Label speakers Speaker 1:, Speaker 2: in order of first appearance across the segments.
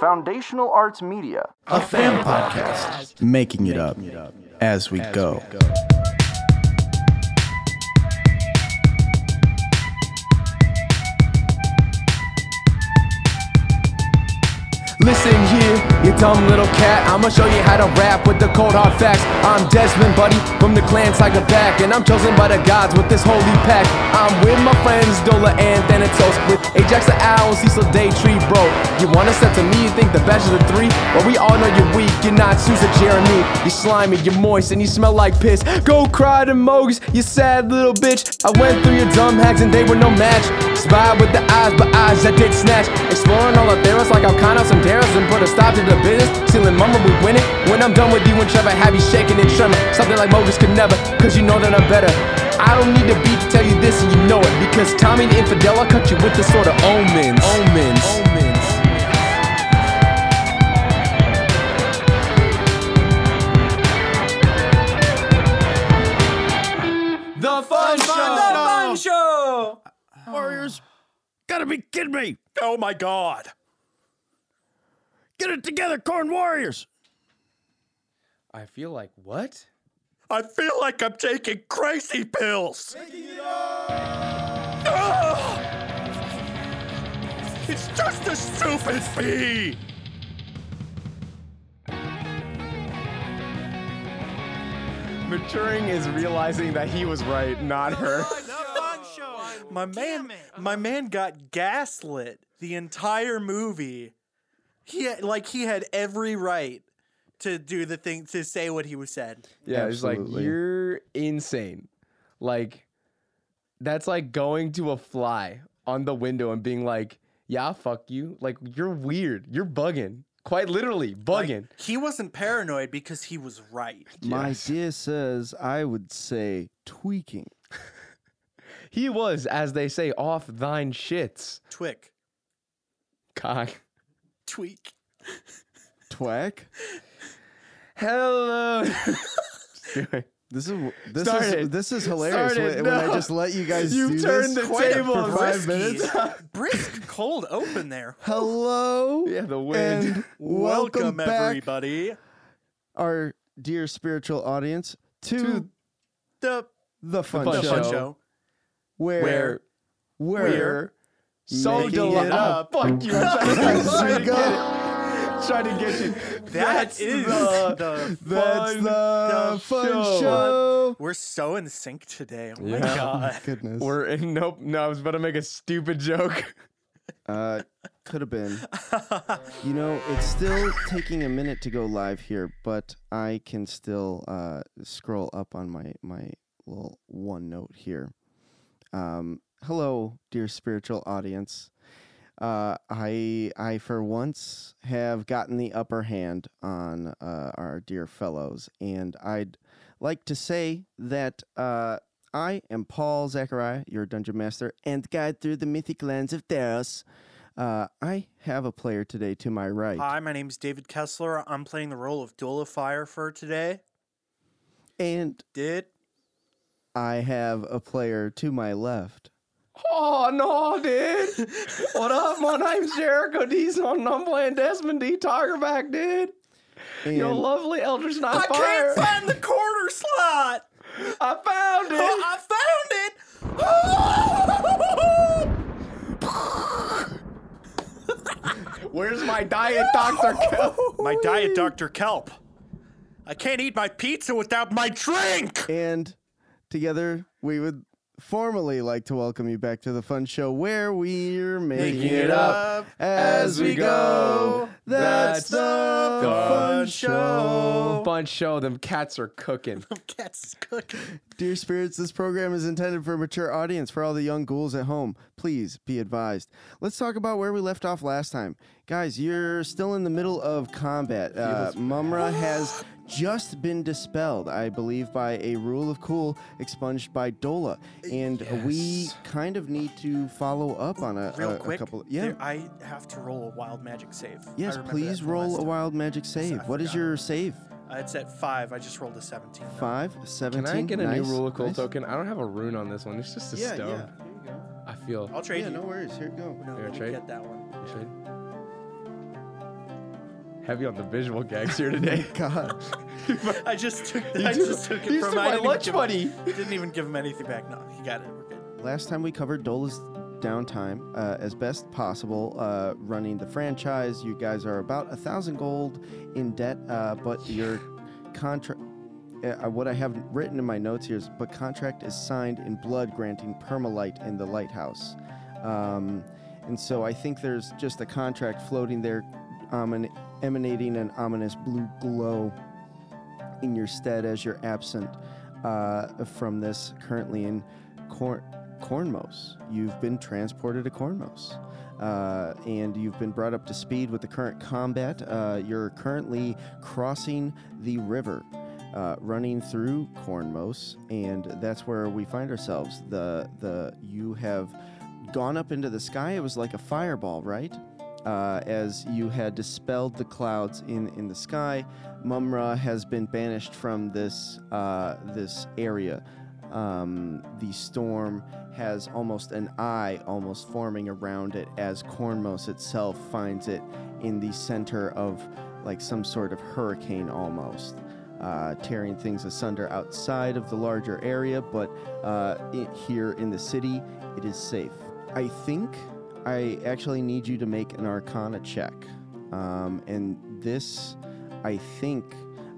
Speaker 1: Foundational Arts Media.
Speaker 2: A fan podcast.
Speaker 3: Making it up as we go.
Speaker 4: Listen here, you dumb little cat. I'ma show you how to rap with the cold hard facts. I'm Desmond, buddy, from the clan Saga back, and I'm chosen by the gods with this holy pack. I'm with my friends Dola and Thanatos, with Ajax the Owl, Cecil Daytree, bro. You wanna step to me, you think the best of the three? Well, we all know you're weak, you're not Susan Jeremy. You're slimy, you're moist, and you smell like piss. Go cry to Mogus, you sad little bitch. I went through your dumb hacks and they were no match. Spy with the eyes, but eyes that did snatch. Exploring all the theories like out some terrors and put a stop to the business. Stealing mama, we win it. When I'm done with you and Trevor, have you shaking and tremor. Something like Mogus could never, cause you know that I'm better. I don't need a beat to tell you this and you know it. Because Tommy the infidel, I cut you with this sort of omens. Omens. Omens. The fun show.
Speaker 5: show.
Speaker 2: Warriors, gotta be kidding me.
Speaker 5: Oh my god.
Speaker 2: Get it together, Corn Warriors.
Speaker 4: I feel like what?
Speaker 5: I feel like I'm taking crazy pills. Ugh. Ah! It's just a stupid fee.
Speaker 4: Maturing is realizing that he was right, not her.
Speaker 5: My man, my man got gaslit the entire movie. He had, like he had every right to do the thing to say what he was said.
Speaker 4: Yeah, it's like
Speaker 3: Absolutely.
Speaker 4: you're insane. Like that's like going to a fly on the window and being like, "Yeah, fuck you." Like you're weird. You're bugging. Quite literally
Speaker 5: Like,
Speaker 4: bugging.
Speaker 5: he wasn't paranoid because he was right.
Speaker 3: My dear says I would say tweaking.
Speaker 4: he was, as they say, off thine shits.
Speaker 5: Twick,
Speaker 4: Kai.
Speaker 5: Tweak.
Speaker 3: Twack.
Speaker 4: Hello.
Speaker 3: This is this is
Speaker 4: Started.
Speaker 3: this is hilarious
Speaker 4: Started.
Speaker 3: when, when I just let you guys
Speaker 4: You've
Speaker 3: do
Speaker 4: turned
Speaker 3: this
Speaker 4: the
Speaker 3: quite a-
Speaker 4: table
Speaker 3: for five
Speaker 5: Risky.
Speaker 3: minutes.
Speaker 5: Brisk cold open there.
Speaker 3: Hello.
Speaker 4: yeah, the wind.
Speaker 3: And welcome,
Speaker 5: Welcome,
Speaker 3: back,
Speaker 5: everybody.
Speaker 3: our dear spiritual audience, to,
Speaker 4: To
Speaker 5: The,
Speaker 3: the fun,
Speaker 4: Fun
Speaker 5: the
Speaker 3: show,
Speaker 5: fun
Speaker 4: Show.
Speaker 5: show.
Speaker 3: where
Speaker 5: Where
Speaker 3: we're,
Speaker 5: we're
Speaker 4: so
Speaker 3: making
Speaker 4: delighted. Oh, fuck you. I'm trying,
Speaker 3: As
Speaker 4: trying to get it. Trying to get you.
Speaker 5: That
Speaker 4: That's
Speaker 5: is
Speaker 4: the-
Speaker 5: the.
Speaker 3: That's
Speaker 4: Fun
Speaker 3: the
Speaker 5: the
Speaker 3: fun
Speaker 4: show.
Speaker 3: show.
Speaker 5: We're so in sync today. Oh my
Speaker 4: Yeah.
Speaker 5: god.
Speaker 3: Goodness.
Speaker 4: We're in. Nope. No, I was about to make a stupid joke.
Speaker 3: Uh, could have been. You know, it's still taking a minute to go live here, but I can still uh, scroll up on my my little OneNote here. Um, hello, dear spiritual audience. Uh, I I for once have gotten the upper hand on uh, our dear fellows, and I'd like to say that uh, I am Paul Zachariah, your dungeon master and guide through the mythic lands of Theros. Uh, I have a player today to my right,
Speaker 5: Hi, my name is David Kessler. I'm playing the role of Dola Fire for today.
Speaker 3: and
Speaker 5: Did
Speaker 3: I have a player to my left.
Speaker 4: Oh no, dude. what up? My name's Jericho Dizon. and I'm playing Desmond D. Tigerback, dude. Your lovely Eldritch Knight
Speaker 5: I
Speaker 4: Fire.
Speaker 5: can't find the quarter slot.
Speaker 4: I found it.
Speaker 5: Oh, I found it.
Speaker 4: Where's my diet, Doctor Kelp?
Speaker 5: my diet, Dr. Kelp. I can't eat my pizza without my drink.
Speaker 3: and together we would formally like to welcome you back to the fun show where we're making,
Speaker 4: Making
Speaker 3: it
Speaker 4: it
Speaker 3: up
Speaker 4: up
Speaker 3: as we go. That's the fun show.
Speaker 4: Fun show. Them cats are cooking.
Speaker 5: Them Cats cooking.
Speaker 3: Dear spirits, this program is intended for a mature audience. For all the young ghouls at home, please be advised. Let's talk about where we left off last time. Guys, you're still in the middle of combat. Uh, Mumra has just been dispelled, I believe, by a rule of cool expunged by Dola. And we kind of need to follow up on a,
Speaker 5: Real
Speaker 3: a, a
Speaker 5: quick,
Speaker 3: couple. Yeah.
Speaker 5: there- I have to roll a wild magic save.
Speaker 3: Yes, please roll a wild magic save. What is your save?
Speaker 5: Uh, it's at five. I just rolled a 17. though.
Speaker 3: Five,
Speaker 4: Can
Speaker 3: seventeen.
Speaker 4: I get a
Speaker 3: nice,
Speaker 4: new rule of cool
Speaker 3: nice.
Speaker 4: token? I don't have a rune on this one. It's just a
Speaker 3: Yeah,
Speaker 4: stone.
Speaker 3: yeah. Here you go.
Speaker 4: I feel.
Speaker 5: I'll trade
Speaker 3: Yeah,
Speaker 5: you.
Speaker 3: no worries. Here you go.
Speaker 5: No,
Speaker 4: Here,
Speaker 5: let me
Speaker 4: trade.
Speaker 5: get that one.
Speaker 4: You should. Heavy on the visual gags here today.
Speaker 3: God.
Speaker 5: I just took.
Speaker 4: You
Speaker 5: I
Speaker 4: took-
Speaker 5: just took it
Speaker 4: you
Speaker 5: from
Speaker 4: took my
Speaker 5: didn't
Speaker 4: lunch
Speaker 5: give
Speaker 4: money.
Speaker 5: Didn't even give him anything back. No, he got it. We're good.
Speaker 3: Last time we covered Dola's downtime uh, as best possible, uh, running the franchise. You guys are about a thousand gold in debt, uh, but your contract. Uh, what I have written in my notes here is, but contract is signed in blood, granting permalite in the lighthouse. Um, and so I think there's just a contract floating there, um, emanating an ominous blue glow in your stead as you're absent uh, from this currently in Corn Cornmos. You've been transported to Cornmos. Uh, and you've been brought up to speed with the current combat. Uh, you're currently crossing the river, uh, running through Cornmos, and that's where we find ourselves. The the you have gone up into the sky. It was like a fireball, right? Uh, as you had dispelled the clouds in, in the sky. Mumra has been banished from this uh, this area. Um, the storm has almost an eye almost forming around it as Cornmos itself finds it in the center of like some sort of hurricane almost. Uh, tearing things asunder outside of the larger area, but uh, i here in the city, it is safe. I think I actually need you to make an Arcana check. Um, and this, I think,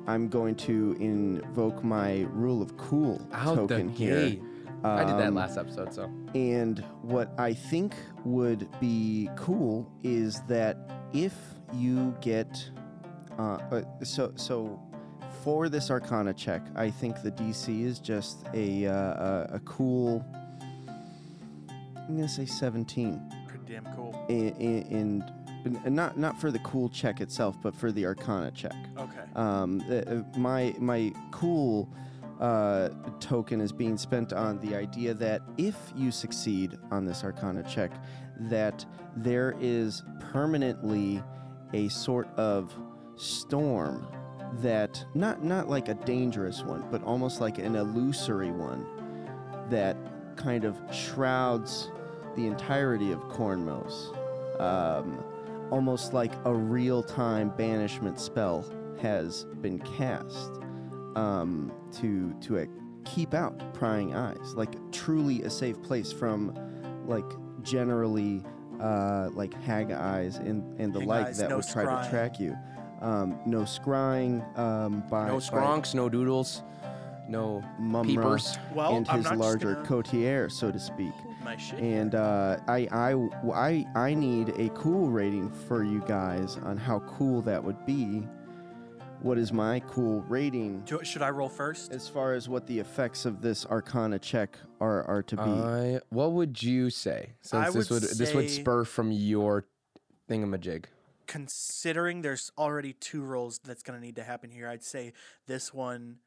Speaker 3: I'm going to invoke my Rule of Cool
Speaker 4: Out
Speaker 3: token
Speaker 4: the
Speaker 3: here.
Speaker 4: gate. I did that
Speaker 3: Um,
Speaker 4: last episode, so.
Speaker 3: And what I think would be cool is that if you get, uh, uh, so so for this Arcana check, I think the DC is just a uh, a, a cool. I'm gonna say 17
Speaker 5: Pretty damn cool.
Speaker 3: in, in, in not not for the cool check itself, but for the Arcana check.
Speaker 5: Okay.
Speaker 3: Um, uh, uh, my my cool uh, token is being spent on the idea that if you succeed on this Arcana check, that there is permanently a sort of storm that not not like a dangerous one, but almost like an illusory one that kind of shrouds the entirety of Cornmos. Um, almost like a real time banishment spell has been cast um, to to uh, keep out prying eyes, like truly a safe place from like generally uh, like hag eyes and, and the
Speaker 5: Hag
Speaker 3: like
Speaker 5: eyes,
Speaker 3: that
Speaker 5: no
Speaker 3: would try
Speaker 5: scrying.
Speaker 3: to track you. Um, no scrying um, by
Speaker 4: No
Speaker 3: by
Speaker 4: skronks, no doodles, no
Speaker 3: Mumra
Speaker 4: peepers.
Speaker 5: Well,
Speaker 3: and
Speaker 5: I'm
Speaker 3: his
Speaker 5: not just
Speaker 3: larger
Speaker 5: gonna
Speaker 3: cotier, so to speak.
Speaker 5: Hold my shit.
Speaker 3: And uh, I, I, I, I need a cool rating for you guys on how cool that would be. What is my cool rating
Speaker 5: Do- should I roll first?
Speaker 3: as far as what the effects of this Arcana check are, are to be?
Speaker 4: I, what would you say? Since
Speaker 5: I
Speaker 4: this
Speaker 5: would
Speaker 4: would this would
Speaker 5: say-
Speaker 4: spur from your thingamajig.
Speaker 5: Considering there's already two rolls that's going to need to happen here, I'd say this one.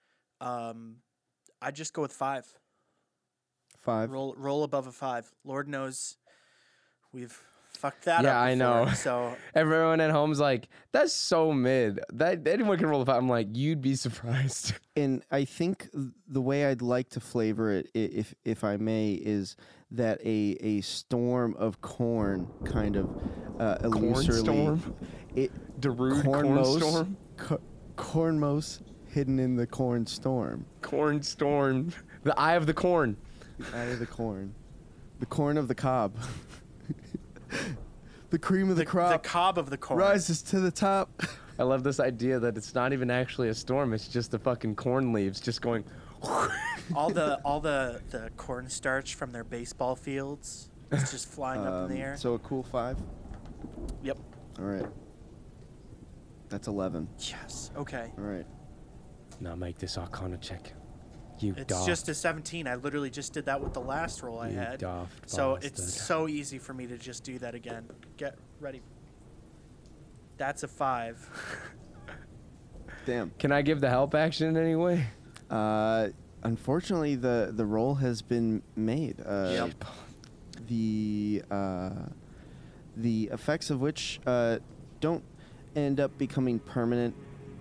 Speaker 5: Um, I'd just go with five.
Speaker 3: Five.
Speaker 5: Roll roll above a five. Lord knows, we've fucked that
Speaker 4: Yeah,
Speaker 5: up.
Speaker 4: Yeah,
Speaker 5: I
Speaker 4: know.
Speaker 5: So
Speaker 4: Everyone at home's like, that's so mid. That anyone can roll a five. I'm like, you'd be surprised.
Speaker 3: And I think the way I'd like to flavor it, if if I may, is that a a storm of corn kind of uh,
Speaker 4: Corn storm?
Speaker 3: It
Speaker 4: Darude
Speaker 3: cornmos,
Speaker 4: corn storm.
Speaker 3: co- cornmos hidden in the corn storm.
Speaker 4: Corn storm. The eye of the corn.
Speaker 3: The eye of the corn. The corn of the cob. the cream of the,
Speaker 5: the, the cob of the corn.
Speaker 3: rises to the top.
Speaker 4: I love this idea that it's not even actually a storm. It's just the fucking corn leaves just going.
Speaker 5: all the all the the cornstarch from their baseball fields is just flying up in the
Speaker 3: Um,
Speaker 5: air.
Speaker 3: So a cool five.
Speaker 5: yep.
Speaker 3: All right. That's 11.
Speaker 5: Yes. Okay.
Speaker 3: All right.
Speaker 4: Now make this Arcana check. You
Speaker 5: It's
Speaker 4: daft,
Speaker 5: just a 17. I literally just did that with the last roll I
Speaker 4: you
Speaker 5: had.
Speaker 4: daft
Speaker 5: So
Speaker 4: bastard.
Speaker 5: it's so easy for me to just do that again. Get ready. That's a five.
Speaker 3: Damn.
Speaker 4: Can I give the help action in any way?
Speaker 3: Uh, unfortunately, the the roll has been made. Uh,
Speaker 5: Yep.
Speaker 3: The uh, the effects of which uh, don't end up becoming permanent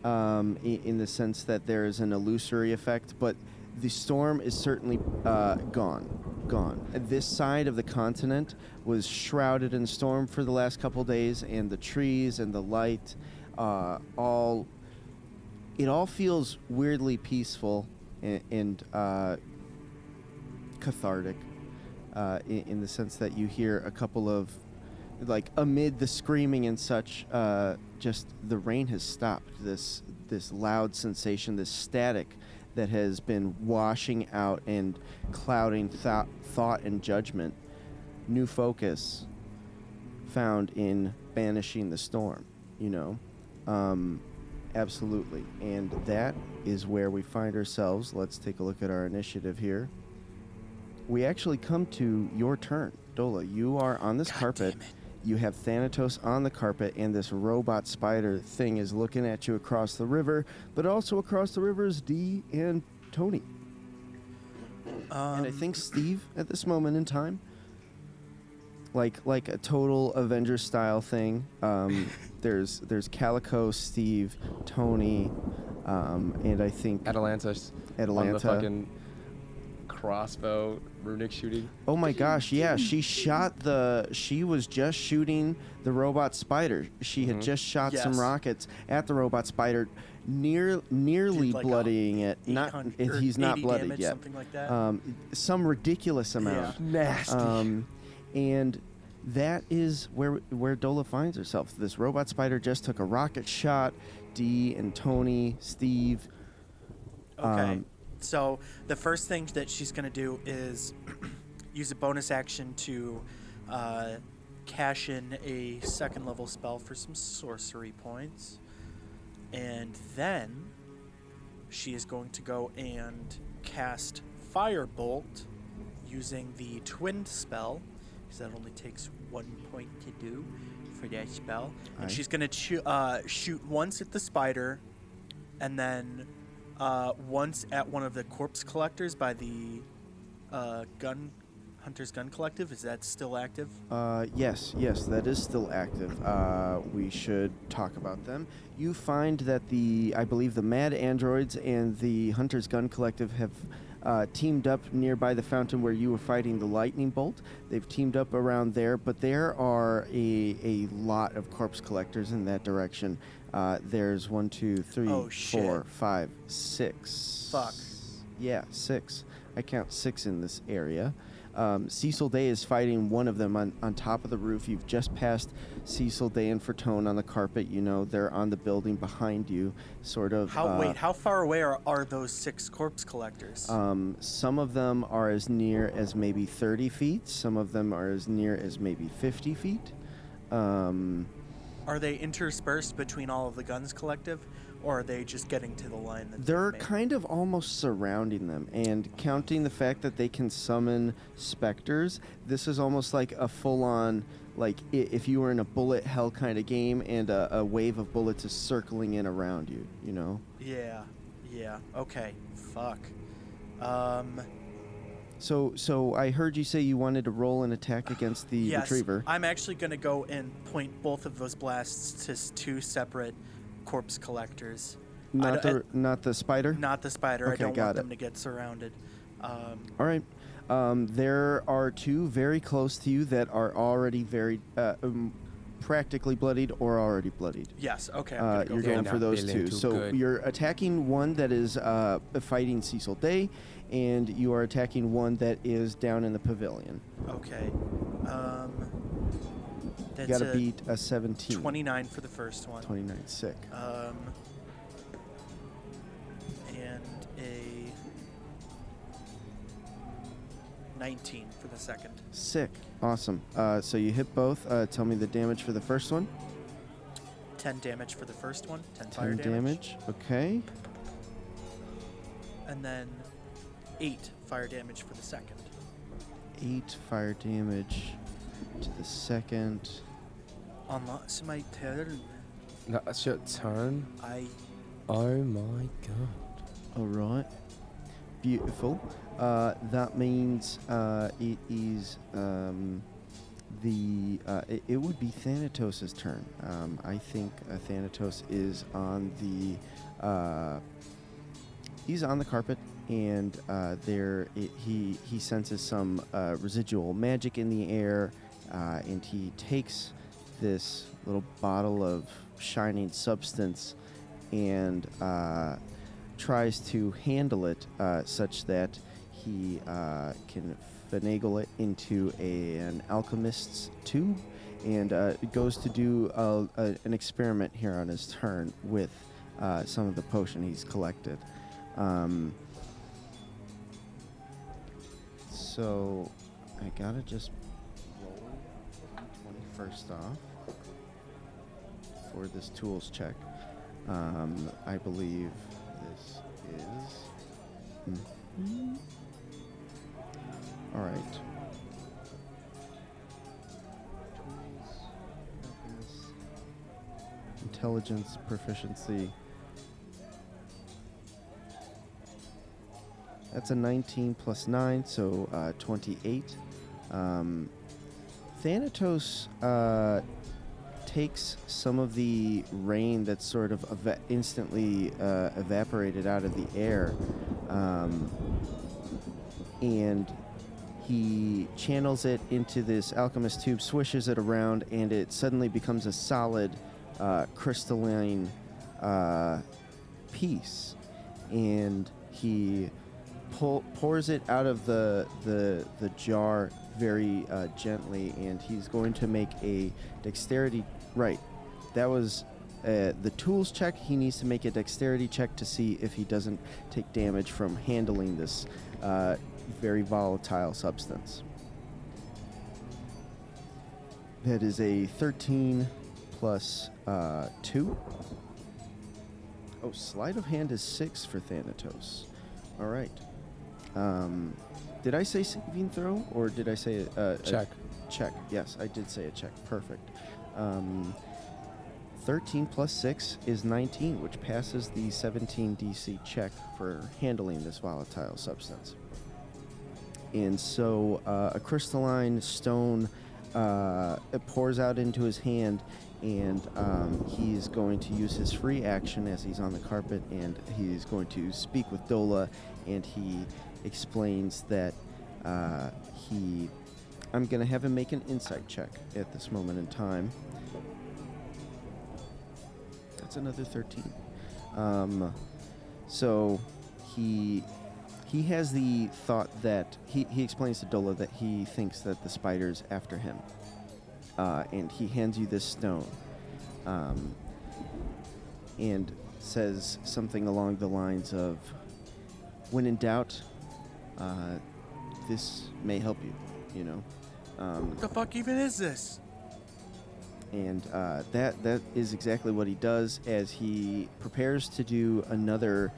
Speaker 3: um, in, in the sense that there is an illusory effect, but the storm is certainly uh, gone. Gone. This side of the continent was shrouded in storm for the last couple days, and the trees and the light uh, all it all feels weirdly peaceful and, and uh, cathartic uh, in, in the sense that you hear a couple of like amid the screaming and such uh, just the rain has stopped this this loud sensation this static that has been washing out and clouding thought, thought and judgment new focus found in banishing the storm you know? Um, absolutely. And that is where we find ourselves. Let's take a look at our initiative here. We actually come to your turn. Dola you are on this carpet you have Thanatos on the carpet, and this robot spider thing is looking at you across the river, but also across the river is Dee and Tony. and I think Steve at this moment in time, like like a total Avengers style thing. Um, there's there's Calico, Steve, Tony, um, and I think
Speaker 4: Atalanta's on
Speaker 3: Atalanta.
Speaker 4: The fucking crossbow runic shooting.
Speaker 3: Oh my gosh, yeah, she shot the she was just shooting the robot spider. She had just shot some rockets at the robot spider near nearly
Speaker 5: Did like
Speaker 3: bloodying it. Not it- he's not
Speaker 5: 80
Speaker 3: bloodied
Speaker 5: damage,
Speaker 3: yet.
Speaker 5: something like that.
Speaker 3: Um some ridiculous amount. Yeah.
Speaker 4: Nasty.
Speaker 3: Um and that is where where Dola finds herself. This robot spider just took a rocket shot. Dee and Tony, Steve.
Speaker 5: Okay.
Speaker 3: Um,
Speaker 5: so the first thing that she's going to do is use a bonus action to uh, cash in a second level spell for some sorcery points. And then she is going to go and cast Firebolt using the twinned spell, because that only takes one point to do for that spell.
Speaker 3: Aye.
Speaker 5: And she's going to cho- uh, shoot once at the spider, and then uh, once at one of the corpse collectors by the uh, gun hunters gun collective. Is that still active?
Speaker 3: Uh, yes, yes, that is still active. Uh, we should talk about them. You find that the, I believe, the Mad Androids and the Hunter's Gun Collective have uh, teamed up nearby the fountain where you were fighting the lightning bolt. They've teamed up around there, but there are a, a lot of corpse collectors in that direction. Uh, there's one, two, three,
Speaker 5: Oh, shit.
Speaker 3: four, five, six.
Speaker 5: Fuck.
Speaker 3: Yeah, six. I count six in this area. Um, Cecil Day is fighting one of them on, on top of the roof. You've just passed Cecil Day and Fertone on the carpet. You know, they're on the building behind you, sort of.
Speaker 5: How
Speaker 3: uh,
Speaker 5: wait? How far away are, are those six corpse collectors?
Speaker 3: um, some of them are as near as maybe 30 feet. Some of them are as near as maybe 50 feet. Um,
Speaker 5: are they interspersed between all of the guns collective, or are they just getting to the line that
Speaker 3: they're kind of almost surrounding them and counting the fact that they can summon specters this is almost like a full-on like if you were in a bullet hell kind of game and a, a wave of bullets is circling in around you you know
Speaker 5: Yeah, yeah. Okay. Fuck. Um.
Speaker 3: So so i heard you say you wanted to roll an attack against the
Speaker 5: yes,
Speaker 3: retriever
Speaker 5: I'm actually gonna go and point both of those blasts to two separate corpse collectors.
Speaker 3: Not
Speaker 5: don't-
Speaker 3: the not the spider
Speaker 5: Not the spider.
Speaker 3: Okay,
Speaker 5: I don't
Speaker 3: got
Speaker 5: want
Speaker 3: it.
Speaker 5: them to get surrounded. Um,
Speaker 3: all right um, there are two very close to you that are already very uh, um, practically bloodied or already bloodied
Speaker 5: yes. Okay. I'm
Speaker 3: Uh,
Speaker 5: gonna go
Speaker 3: you're going for those two. So
Speaker 4: good.
Speaker 3: you're attacking one that is uh, fighting Cecil Day, and you are attacking one that is down in the pavilion.
Speaker 5: Okay. Um.
Speaker 3: You got to
Speaker 5: a
Speaker 3: beat a 17.
Speaker 5: 29 for the first one.
Speaker 3: 29, sick.
Speaker 5: Um. And a 19 for the second.
Speaker 3: Sick. Awesome. Uh, so you hit both. Uh, tell me the damage for the first one.
Speaker 5: 10 damage for the first one. 10 fire
Speaker 3: 10 damage. Okay.
Speaker 5: And then 8 fire damage for the second.
Speaker 3: 8 fire damage to the second.
Speaker 5: On my turn.
Speaker 4: That's your turn.
Speaker 5: I
Speaker 4: Oh my god.
Speaker 3: All right. Beautiful. Uh, that means uh, it is um, the. Uh, it, it would be Thanatos' turn. Um, I think uh, Thanatos is on the. Uh, he's on the carpet, and uh, there it, he he senses some uh, residual magic in the air, uh, and he takes this little bottle of shining substance and uh, tries to handle it uh, such that he uh, can finagle it into a, an alchemist's tube and goes to do a, a, an experiment here on his turn with some of the potion he's collected. Um, so I gotta just roll 20 first off for this tools check. Um, I believe this is. Mhm. All right. Intelligence, proficiency. That's a 19 plus 9, so uh, 28. Um, Thanatos uh, takes some of the rain that's sort of instantly uh, evaporated out of the air um, and he channels it into this alchemist tube, swishes it around, and it suddenly becomes a solid uh, crystalline uh, piece. And he pull, pours it out of the, the, the jar very uh, gently, and he's going to make a dexterity. Right, that was uh, the tools check. He needs to make a dexterity check to see if he doesn't take damage from handling this uh, very volatile substance. That is a 13 plus uh, 2. Oh, sleight of hand is 6 for Thanatos. All right. Um, did I say saving throw or did I say a, a
Speaker 4: Check.
Speaker 3: A check. Yes, I did say a check. Perfect. Um, 13 plus 6 is 19, which passes the 17 DC check for handling this volatile substance. And so uh, a crystalline stone uh, it pours out into his hand, and um, he's going to use his free action as he's on the carpet, and he's going to speak with Dola, and he explains that uh, he. I'm going to have him make an insight check at this moment in time. That's another 13. Um, so he he has the thought that he, he explains to Dola that he thinks that the spider's after him. Uh, and he hands you this stone. Um, and says something along the lines of when in doubt, uh, this may help you, you know. Um,
Speaker 5: What the fuck even is this?
Speaker 3: and uh, that that is exactly what he does as he prepares to do another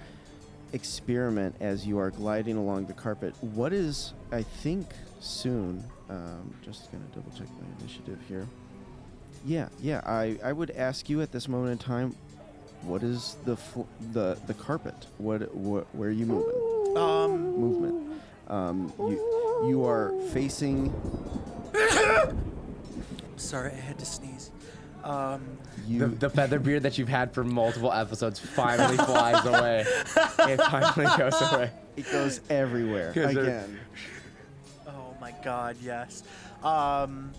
Speaker 3: experiment as you are gliding along the carpet. What is, I think, soon. Um, just gonna double check my initiative here. Yeah, yeah. I, I would ask you at this moment in time, what is the fl- the the carpet? What, what where are you moving?
Speaker 5: Um,
Speaker 3: Movement. Um, you you are facing
Speaker 5: sorry, I had to sneeze. Um,
Speaker 3: you.
Speaker 4: The, the feather beard that you've had for multiple episodes finally flies away. It finally goes away.
Speaker 3: it goes everywhere
Speaker 4: 'Cause they're-
Speaker 3: again.
Speaker 5: oh my god, yes. Um,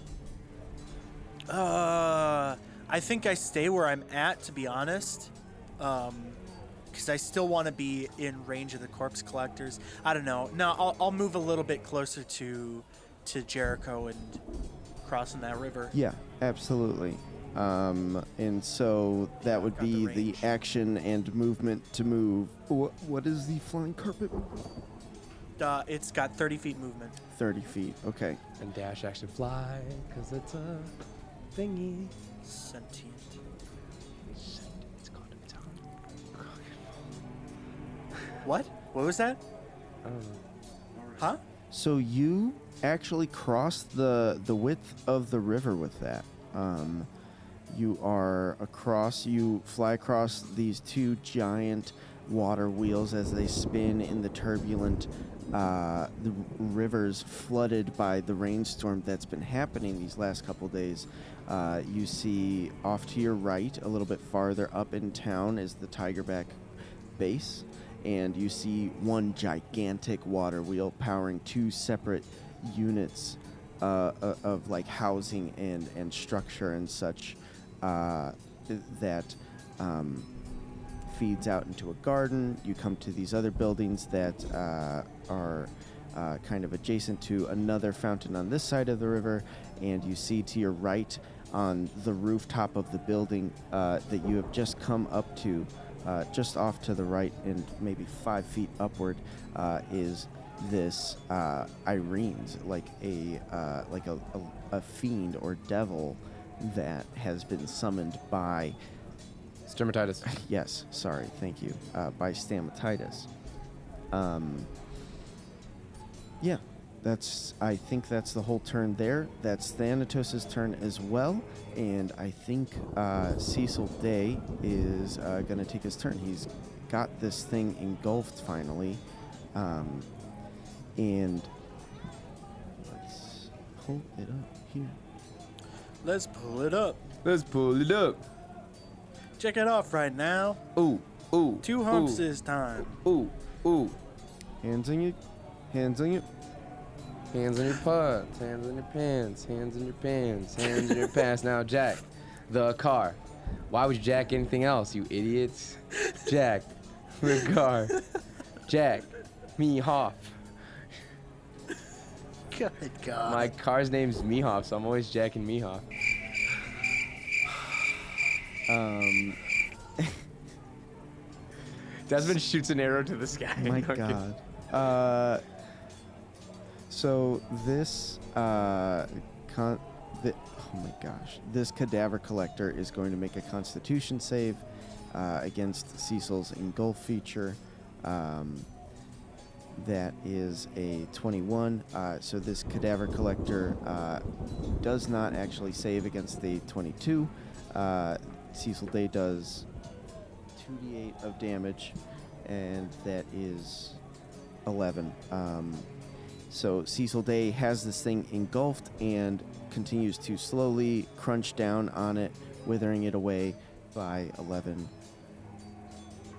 Speaker 5: uh, I think I stay where I'm at, to be honest. Um, because I still want to be in range of the corpse collectors. I don't know. No, I'll, I'll move a little bit closer to to Jericho and crossing that river.
Speaker 3: Yeah, absolutely. Um, and so that would
Speaker 5: Got the
Speaker 3: be the,
Speaker 5: range.
Speaker 3: action and movement to move. What, what is the flying carpet?
Speaker 5: Uh, it's got 30 feet movement.
Speaker 3: 30 feet. Okay.
Speaker 4: And dash action fly, because it's a thingy.
Speaker 5: Sentient. What? What was that?
Speaker 4: I.
Speaker 5: Huh?
Speaker 3: So you actually cross the the width of the river with that. Um, you are across. You fly across these two giant water wheels as they spin in the turbulent uh, the rivers flooded by the rainstorm that's been happening these last couple days. Uh, you see off to your right, a little bit farther up in town, is the Tigerback base, and you see one gigantic water wheel powering two separate units uh, o- of like housing and, and structure and such. uh, that um, feeds out into a garden. You come to these other buildings that uh, are uh, kind of adjacent to another fountain on this side of the river, and you see to your right on the rooftop of the building uh, that you have just come up to, uh, just off to the right and maybe five feet upward, uh, is this uh, Erinyes, like a uh, like a, a, a fiend or devil that has been summoned by
Speaker 4: Stomatitis.
Speaker 3: Yes, sorry, thank you. Uh, by stamatitis. Um, yeah, that's. I think that's the whole turn there. That's Thanatos' turn as well, and I think uh, Cecil Day is uh, going to take his turn. He's got this thing engulfed finally, um, and let's pull it up here.
Speaker 5: Let's pull it up.
Speaker 4: Let's pull it up.
Speaker 5: Check it off right now.
Speaker 4: Ooh, ooh.
Speaker 5: Two humps
Speaker 4: ooh,
Speaker 5: this time.
Speaker 4: Ooh, ooh.
Speaker 3: Hands on you. Hands on you.
Speaker 4: Hands on your pants, hands on your pants, hands on your pants, hands on your pants. Now, Jack, the car. Why would you jack anything else, you idiots? Jack, the car. Jack, me Hoff.
Speaker 5: Good God.
Speaker 4: My car's name's Mehoff, so I'm always jacking Mehoff.
Speaker 3: Um,
Speaker 4: Desmond shoots an arrow to the sky.
Speaker 3: My God. Uh, so this uh, con- the, oh my gosh, this cadaver collector is going to make a Constitution save uh, against Cecil's engulf feature. Um, that is a 21. Uh, so this cadaver collector uh, does not actually save against the 22. Uh, Cecil Day does 2d8 of damage, and that is 11. Um, so Cecil Day has this thing engulfed and continues to slowly crunch down on it, withering it away by 11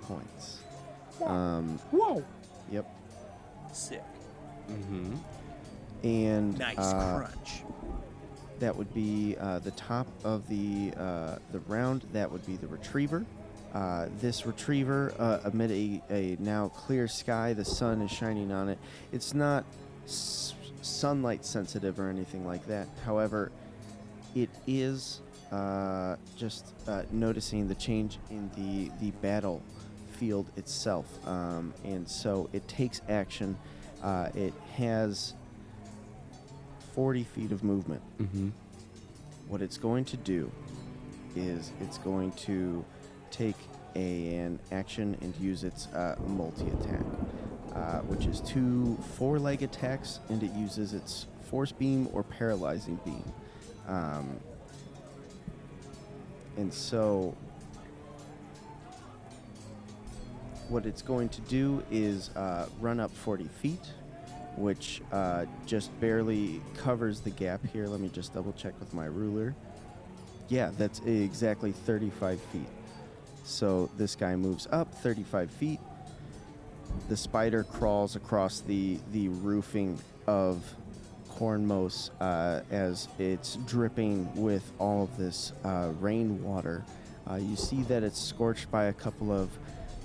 Speaker 3: points. Um,
Speaker 5: Whoa.
Speaker 3: yep.
Speaker 5: Sick.
Speaker 4: Mm-hmm.
Speaker 3: And
Speaker 5: Nice
Speaker 3: uh,
Speaker 5: crunch.
Speaker 3: that would be uh, the top of the uh, the round. That would be the retriever. Uh, this retriever, uh, amid a, a now clear sky, the sun is shining on it. It's not s- sunlight sensitive or anything like that. However, it is uh, just uh, noticing the change in the the battlefield itself, um, and so it takes action. Uh, it has 40 feet of movement.
Speaker 4: Mm-hmm.
Speaker 3: What it's going to do is it's going to take a, an action and use its uh, multi attack, uh, which is two four leg attacks, and it uses its force beam or paralyzing beam. Um, and so, what it's going to do is uh, run up 40 feet, which uh, just barely covers the gap here. Let me just double check with my ruler. Yeah, that's exactly 35 feet. So this guy moves up 35 feet. The spider crawls across the, the roofing of Cornmos uh, as it's dripping with all of this uh, rainwater. Uh, you see that it's scorched by a couple of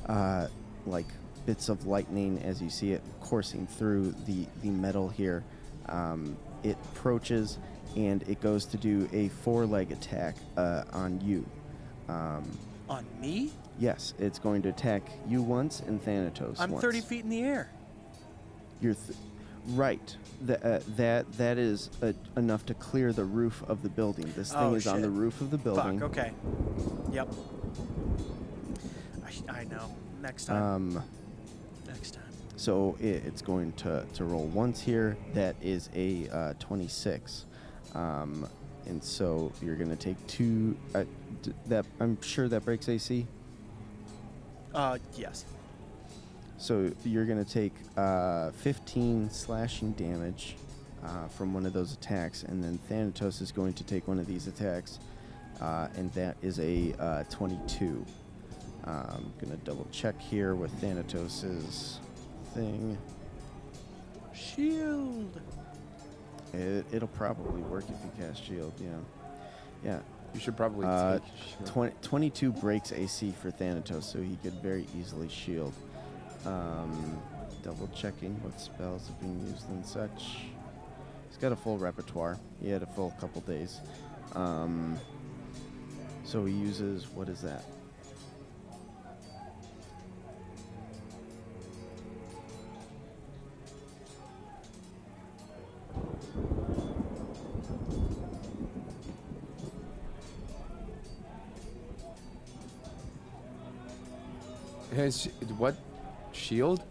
Speaker 3: uh, like bits of lightning as you see it coursing through the, the metal here. Um, it approaches and it goes to do a four leg attack uh, on you. Um,
Speaker 5: On me?
Speaker 3: Yes, it's going to attack you once and Thanatos
Speaker 5: I'm
Speaker 3: once.
Speaker 5: 30 feet in the air.
Speaker 3: You're th- right. Th- uh, that that is uh, enough to clear the roof of the building. This thing
Speaker 5: Oh,
Speaker 3: is on
Speaker 5: shit.
Speaker 3: the roof of the building.
Speaker 5: Fuck, okay. Yep. I, I know. Next time.
Speaker 3: Um,
Speaker 5: Next time.
Speaker 3: so it, it's going to, to roll once here. That is a uh, 26. Um, and so you're going to take two. Uh, d- that I'm sure that breaks AC.
Speaker 5: Uh, yes.
Speaker 3: So you're going to take uh, 15 slashing damage uh, from one of those attacks, and then Thanatos is going to take one of these attacks, uh, and that is a uh, 22. Uh, I'm going to double check here with Thanatos's thing.
Speaker 5: Shield.
Speaker 3: It, it'll probably work if you cast shield, yeah. Yeah.
Speaker 4: You should probably
Speaker 3: Uh,
Speaker 4: take.
Speaker 3: 20, 22 breaks AC for Thanatos, so he could very easily shield. Um, double checking what spells are being used and such. He's got a full repertoire. He had a full couple days. Um, so he uses, what is that?
Speaker 4: His what? Shield?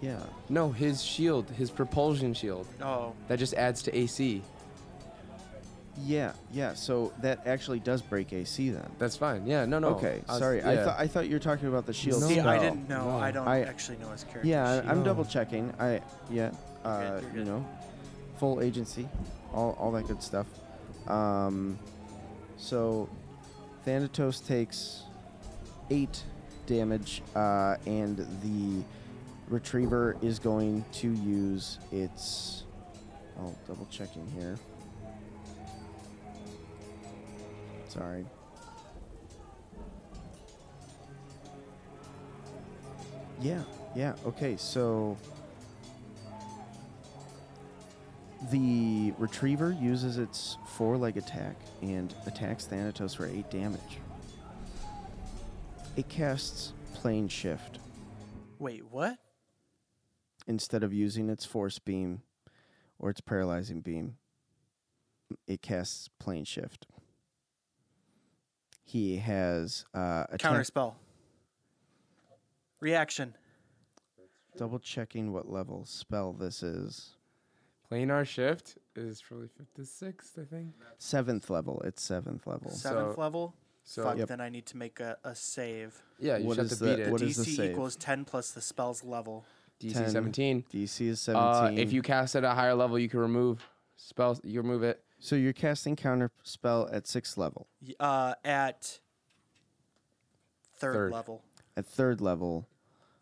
Speaker 3: Yeah.
Speaker 4: No, his shield, his propulsion shield.
Speaker 5: Oh,
Speaker 4: That just adds to AC.
Speaker 3: Yeah, yeah. So that actually does break AC then.
Speaker 4: That's fine. Yeah, no, no.
Speaker 3: okay,
Speaker 4: I was-
Speaker 3: sorry. I
Speaker 4: yeah.
Speaker 3: thought I thought you were talking about the shield.
Speaker 4: No.
Speaker 5: see, I
Speaker 3: spell.
Speaker 5: didn't know.
Speaker 4: no.
Speaker 5: I don't
Speaker 3: I-
Speaker 5: actually know his character.
Speaker 3: Yeah, I- I'm double checking. I yeah, uh,
Speaker 5: good, you're
Speaker 3: you
Speaker 5: good.
Speaker 3: know, full agency, all all that good stuff. Um, so Thanatos takes eight damage, uh, and the retriever is going to use its. I'll double check in here. Sorry. Yeah, yeah. Okay, so the retriever uses its four-leg attack and attacks Thanatos for eight damage. It casts plane shift
Speaker 5: Wait, what?
Speaker 3: instead of using its force beam or its paralyzing beam. It casts plane shift. He has uh, attack-
Speaker 5: Counter spell. Reaction.
Speaker 3: double checking what level spell this is.
Speaker 4: Planar shift is probably fifth to sixth, I think.
Speaker 3: Seventh level. It's seventh level.
Speaker 5: Seventh
Speaker 4: So-
Speaker 5: level.
Speaker 4: So
Speaker 5: Fuck.
Speaker 3: Yep.
Speaker 5: Then I need to make a, a save.
Speaker 4: yeah, you
Speaker 3: What
Speaker 4: should have to
Speaker 3: the-
Speaker 4: beat it.
Speaker 3: what is the
Speaker 5: DC
Speaker 3: save?
Speaker 5: equals ten plus the spell's level.
Speaker 4: DC
Speaker 3: 10.
Speaker 4: 17.
Speaker 3: DC is
Speaker 4: Uh,
Speaker 3: seventeen.
Speaker 4: if you cast at a higher level, you can remove spells. You remove it.
Speaker 3: so you're casting counter spell at sixth level.
Speaker 5: Uh, at third,
Speaker 4: Third.
Speaker 5: level.
Speaker 3: At third level,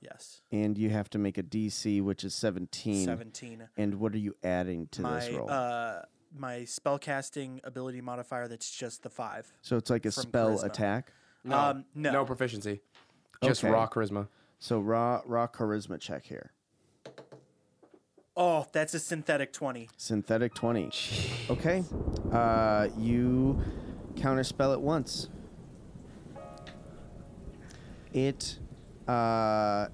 Speaker 5: Yes.
Speaker 3: and you have to make a DC, which is seventeen.
Speaker 5: Seventeen.
Speaker 3: And what are you adding to
Speaker 5: my
Speaker 3: this roll?
Speaker 5: uh my spellcasting ability modifier that's just the five.
Speaker 3: so it's like a
Speaker 5: from
Speaker 3: spell
Speaker 5: charisma.
Speaker 3: attack.
Speaker 4: No,
Speaker 5: Um, no.
Speaker 4: no proficiency. Just
Speaker 3: Okay.
Speaker 4: raw charisma.
Speaker 3: So raw raw charisma check here.
Speaker 5: Oh, that's a synthetic twenty.
Speaker 3: Synthetic twenty. Okay. Uh, you counterspell it once. It uh,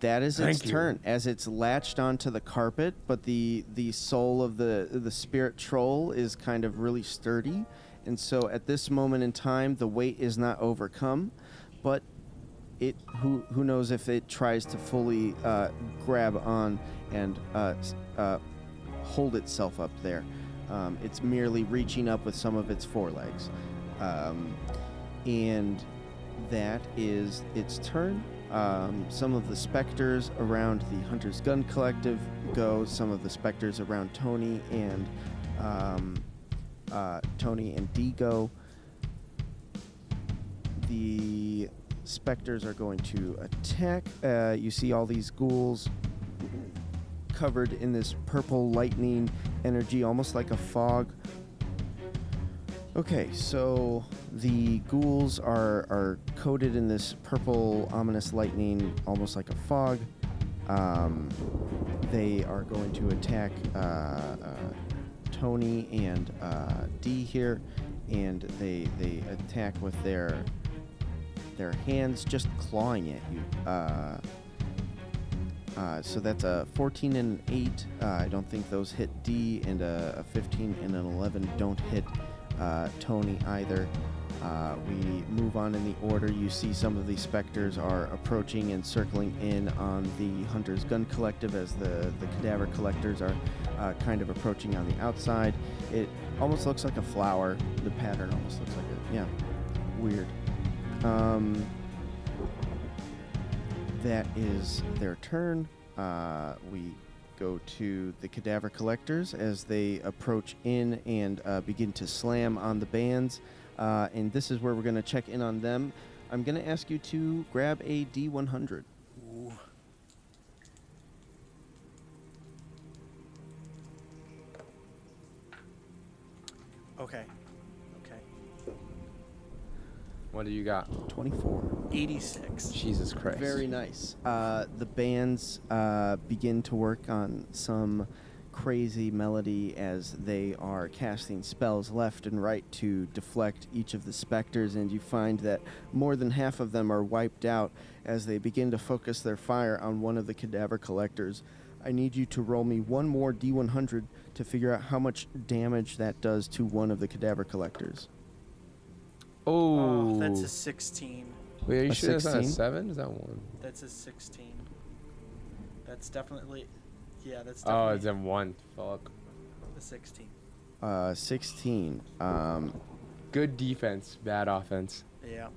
Speaker 3: that is its
Speaker 4: Thank you.
Speaker 3: turn as it's latched onto the carpet, but the the soul of the the spirit troll is kind of really sturdy, and so at this moment in time, the weight is not overcome, but it who who knows if it tries to fully uh, grab on and uh, uh, hold itself up there. Um, it's merely reaching up with some of its forelegs, um, and that is its turn. Um, some of the specters around the Hunter's Gun Collective go. Some of the specters around Tony and um, uh, Tony and D go. The specters are going to attack. Uh, you see all these ghouls covered in this purple lightning energy, almost like a fog. Okay, so the ghouls are, are coated in this purple, ominous lightning, almost like a fog. Um, they are going to attack uh, uh, Tony and uh, D here, and they they attack with their their hands just clawing at you. Uh, uh, so that's a 14 and an 8. Uh, I don't think those hit D, and a, a 15 and an 11 don't hit uh, Tony either. Uh, we move on in the order. You see some of these specters are approaching and circling in on the Hunter's Gun Collective as the, the cadaver collectors are uh, kind of approaching on the outside. It almost looks like a flower. The pattern almost looks like a, yeah, weird. Um, that is their turn. Uh, we go to the cadaver collectors as they approach in and uh, begin to slam on the bands. Uh, and this is where we're going to check in on them. I'm going to ask you to grab a D100.
Speaker 5: Ooh. Okay. Okay.
Speaker 4: What do you got?
Speaker 3: 24.
Speaker 5: 86.
Speaker 4: Jesus Christ.
Speaker 3: Very nice. Uh, the bands uh, begin to work on some crazy melody as they are casting spells left and right to deflect each of the specters, and you find that more than half of them are wiped out as they begin to focus their fire on one of the cadaver collectors. I need you to roll me one more D100 to figure out how much damage that does to one of the cadaver collectors.
Speaker 4: Oh,
Speaker 5: Oh, that's a 16.
Speaker 4: Wait, are you
Speaker 3: a
Speaker 4: sure that's not a seven? Is that one?
Speaker 5: That's a 16. That's definitely. Yeah, that's definitely.
Speaker 4: Oh, it's a one. Fuck.
Speaker 5: a 16.
Speaker 3: Uh, 16. Um,
Speaker 4: Good defense, bad offense.
Speaker 5: Yeah.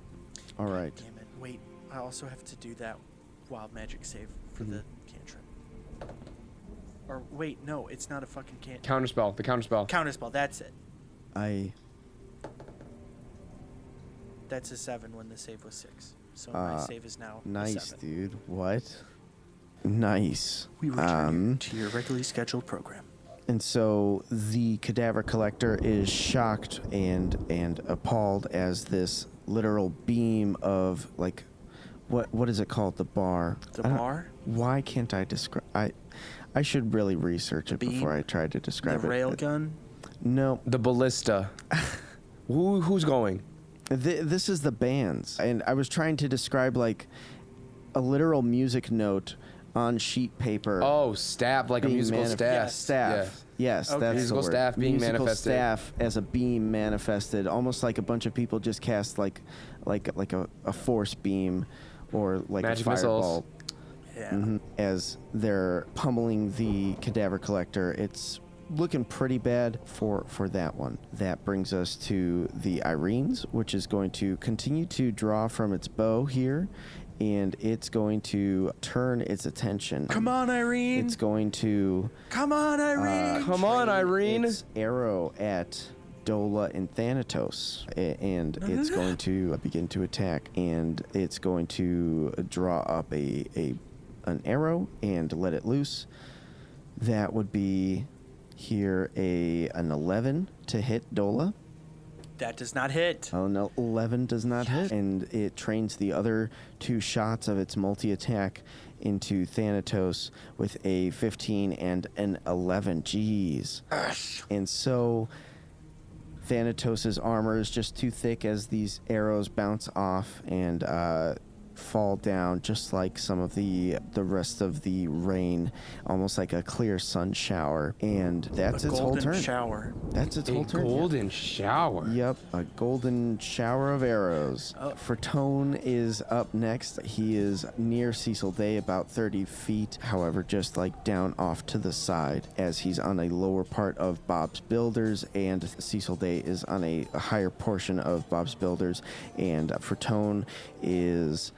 Speaker 3: all right.
Speaker 5: Damn it. Wait, I also have to do that wild magic save for the cantrip. Or wait, no, it's not a fucking can.
Speaker 4: Counterspell. The counterspell.
Speaker 5: Counterspell, that's it.
Speaker 3: I
Speaker 5: That's a 7 when the save was 6. So my
Speaker 3: Uh,
Speaker 5: save is now a
Speaker 3: Nice,
Speaker 5: 7.
Speaker 3: dude. What? Nice.
Speaker 5: We return
Speaker 3: Um,
Speaker 5: you to your regularly scheduled program.
Speaker 3: and so the cadaver collector is shocked and and appalled as this literal beam of like, what what is it called? The bar.
Speaker 5: The
Speaker 3: I don't-
Speaker 5: bar?
Speaker 3: Why can't I describe? I I should really research it
Speaker 5: Beam?
Speaker 3: before I try to
Speaker 5: The
Speaker 3: describe it.
Speaker 5: The railgun?
Speaker 3: No,
Speaker 4: The ballista. Who who's going?
Speaker 3: Th- this is the bands, and I was trying to describe like a literal music note on sheet paper.
Speaker 4: Oh, staff like a musical
Speaker 3: manif-
Speaker 4: staff.
Speaker 3: Staff. Yes,
Speaker 5: Okay.
Speaker 3: that's
Speaker 4: Musical
Speaker 3: the word.
Speaker 4: staff being
Speaker 3: Musical
Speaker 4: manifested.
Speaker 3: staff as a beam manifested, almost like a bunch of people just cast like, like like a, a force beam, or like
Speaker 4: Magic
Speaker 3: a
Speaker 4: missiles.
Speaker 3: fireball.
Speaker 5: Yeah.
Speaker 3: Mhm. As they're pummeling the cadaver collector, it's looking pretty bad for for that one. That brings us to the Erinyes, which is going to continue to draw from its bow here, and it's going to turn its attention.
Speaker 5: Come on, Irene!
Speaker 3: It's going to
Speaker 5: Come on, Irene!
Speaker 3: uh,
Speaker 4: Come on, Irene.
Speaker 3: Its arrow at Dola and Thanatos, and it's going to begin to attack, and it's going to draw up a, a an arrow and let it loose. That would be here a an eleven to hit Dola.
Speaker 5: that does not hit.
Speaker 3: Oh no, 11 does not hit. And it trains the other two shots of its multi attack into Thanatos with a 15 and an 11. Jeez. And so Thanatos' armor is just too thick as these arrows bounce off and uh, fall down, just like some of the the rest of the rain, almost like a clear sun shower. And that's
Speaker 5: a
Speaker 3: its whole
Speaker 5: golden
Speaker 3: turn.
Speaker 5: shower.
Speaker 3: That's its
Speaker 4: A
Speaker 3: whole turn. yeah.
Speaker 4: golden shower.
Speaker 3: Yep, a golden shower of arrows.
Speaker 5: Oh.
Speaker 3: Fertone is up next. He is near Cecil Day, about 30 feet, however, just like down off to the side, as he's on a lower part of Bob's Builders, and Cecil Day is on a, a higher portion of Bob's Builders, and Fertone is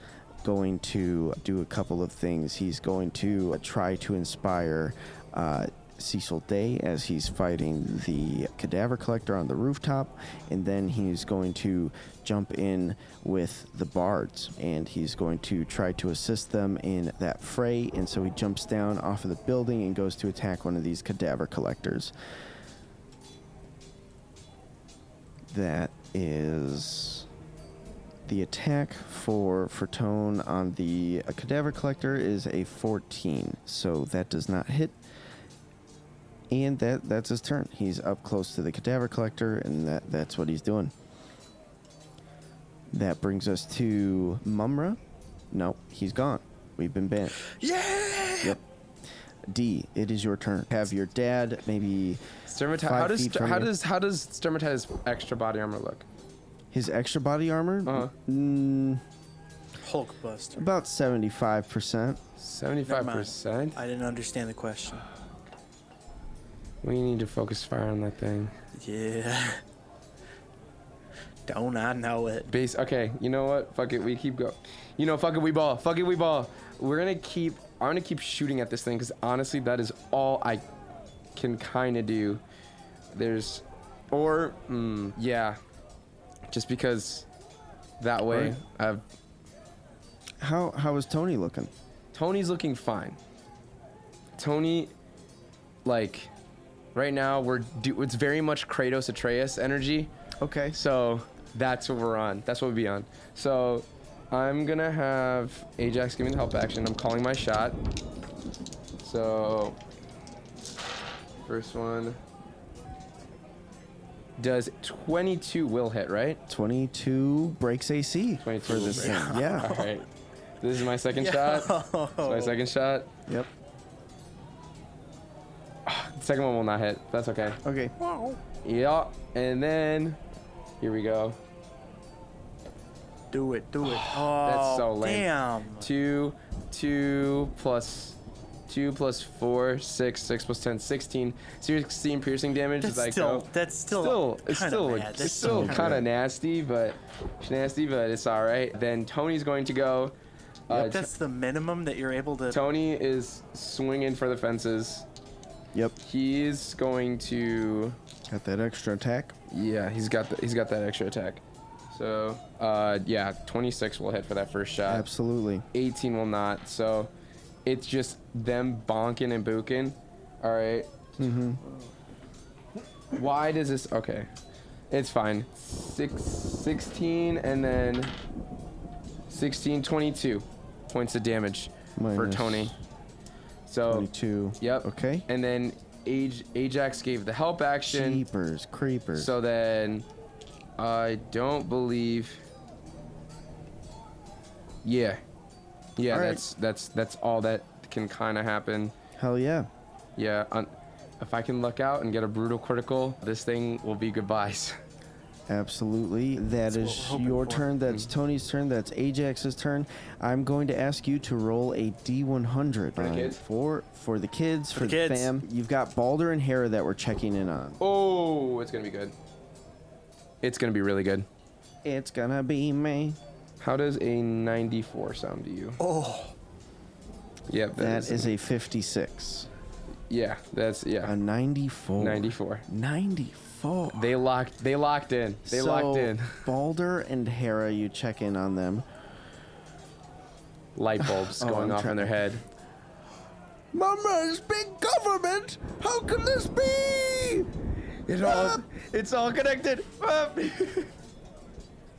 Speaker 3: going to do a couple of things. He's going to try to inspire. Uh, Cecil Day as he's fighting the cadaver collector on the rooftop, and then he's going to jump in with the bards and he's going to try to assist them in that fray. And so he jumps down off of the building and goes to attack one of these cadaver collectors. That is the attack for Fertone on the uh, cadaver collector is a 14, so that does not hit. And that that's his turn. He's up close to the cadaver collector, and that that's what he's doing. That brings us to Mumra. No, he's gone. We've been banned.
Speaker 5: Yeah!
Speaker 3: Yep. D, it is your turn. Have your dad maybe
Speaker 4: Sturmatize.
Speaker 3: Five
Speaker 4: How does how
Speaker 3: you.
Speaker 4: does how does Sturmatize extra body armor look?
Speaker 3: His extra body armor?
Speaker 4: Uh-huh.
Speaker 3: Mm,
Speaker 5: Hulk Buster.
Speaker 3: about 75%.
Speaker 4: Seventy five percent.
Speaker 5: I didn't understand the question.
Speaker 4: We need to focus fire on that thing.
Speaker 5: Yeah. Don't I know it?
Speaker 4: Base. Okay, you know what? Fuck it. We keep go. You know, fuck it. We ball. Fuck it. We ball. We're gonna keep. I'm gonna keep shooting at this thing because honestly, that is all I can kind of do. There's, or mm, yeah, just because that way
Speaker 3: Right.
Speaker 4: I've
Speaker 3: How how is Tony looking?
Speaker 4: Tony's looking fine. Tony, like, right now we're do. It's very much Kratos Atreus energy.
Speaker 3: Okay.
Speaker 4: So That's what we're on. That's what we'll be on. So I'm gonna have Ajax give me the help action. I'm calling my shot. So first one does 22 will hit, right?
Speaker 3: 22 breaks AC
Speaker 4: 22
Speaker 3: for
Speaker 4: will
Speaker 3: this
Speaker 4: break.
Speaker 3: thing. Yeah.
Speaker 4: All right. This is my second shot. This is my second shot.
Speaker 3: Yep.
Speaker 4: The second one will not hit. That's okay.
Speaker 3: Okay. Wow.
Speaker 4: Yeah. And then here we go.
Speaker 5: Do it, do it. Oh, That's
Speaker 4: so oh, lame.
Speaker 5: Damn.
Speaker 4: Two, two plus two plus four, six, six plus 10, 16. 16 piercing damage
Speaker 5: That's
Speaker 4: as I
Speaker 5: still,
Speaker 4: go.
Speaker 5: that's still,
Speaker 4: Still, it's still,
Speaker 5: bad.
Speaker 4: it's
Speaker 5: That's
Speaker 4: still
Speaker 5: kinda
Speaker 4: kind of
Speaker 5: bad.
Speaker 4: nasty, but it's nasty, but it's all right. Then Tony's going to go. Uh, T-
Speaker 5: That's the minimum that you're able to.
Speaker 4: Tony is swinging for the fences.
Speaker 3: Yep.
Speaker 4: He's going to.
Speaker 3: Got that extra attack.
Speaker 4: Yeah, he's got the, he's got that extra attack. So, uh, yeah, 26 will hit for that first shot.
Speaker 3: Absolutely.
Speaker 4: 18 will not. So, it's just them bonking and booking. All right.
Speaker 3: Mm-hmm.
Speaker 4: Why does this? Okay, it's fine. Six, 16 and then 16, 22 points of damage for Tony. So,
Speaker 3: 22.
Speaker 4: yep.
Speaker 3: Okay.
Speaker 4: And then Aj- Ajax gave the help action.
Speaker 3: Creepers, creepers.
Speaker 4: So then, I don't believe. Yeah, yeah.
Speaker 3: All right.
Speaker 4: That's that's that's all that can kind of happen.
Speaker 3: Hell yeah.
Speaker 4: Yeah. Un- if I can luck out and get a brutal critical, this thing will be goodbyes.
Speaker 3: Absolutely. That
Speaker 5: what
Speaker 3: is
Speaker 5: we're
Speaker 3: your
Speaker 5: for.
Speaker 3: turn. That's mm-hmm. Tony's turn. That's Ajax's turn. I'm going to ask you to roll a D100
Speaker 4: For the kids?
Speaker 3: for for the kids, for,
Speaker 5: the
Speaker 3: the,
Speaker 5: kids.
Speaker 3: fam. You've got Balder and Hera that we're checking in on.
Speaker 4: Oh, it's gonna be good. It's gonna be really good.
Speaker 3: It's gonna be me.
Speaker 4: How does a 94 sound to you?
Speaker 5: Oh,
Speaker 4: Yep,
Speaker 3: That is a 56.
Speaker 4: yeah. That's yeah.
Speaker 3: A 94.
Speaker 4: 94.
Speaker 3: 94.
Speaker 4: They locked. They locked in. They locked in.
Speaker 3: Balder and Hera, you check in on them.
Speaker 4: Light bulbs
Speaker 3: Oh,
Speaker 4: going
Speaker 3: I'm
Speaker 4: off
Speaker 3: trying
Speaker 4: in their head.
Speaker 3: Mama, it's big government. How can this be?
Speaker 4: It all, ah! it's all connected. Ah!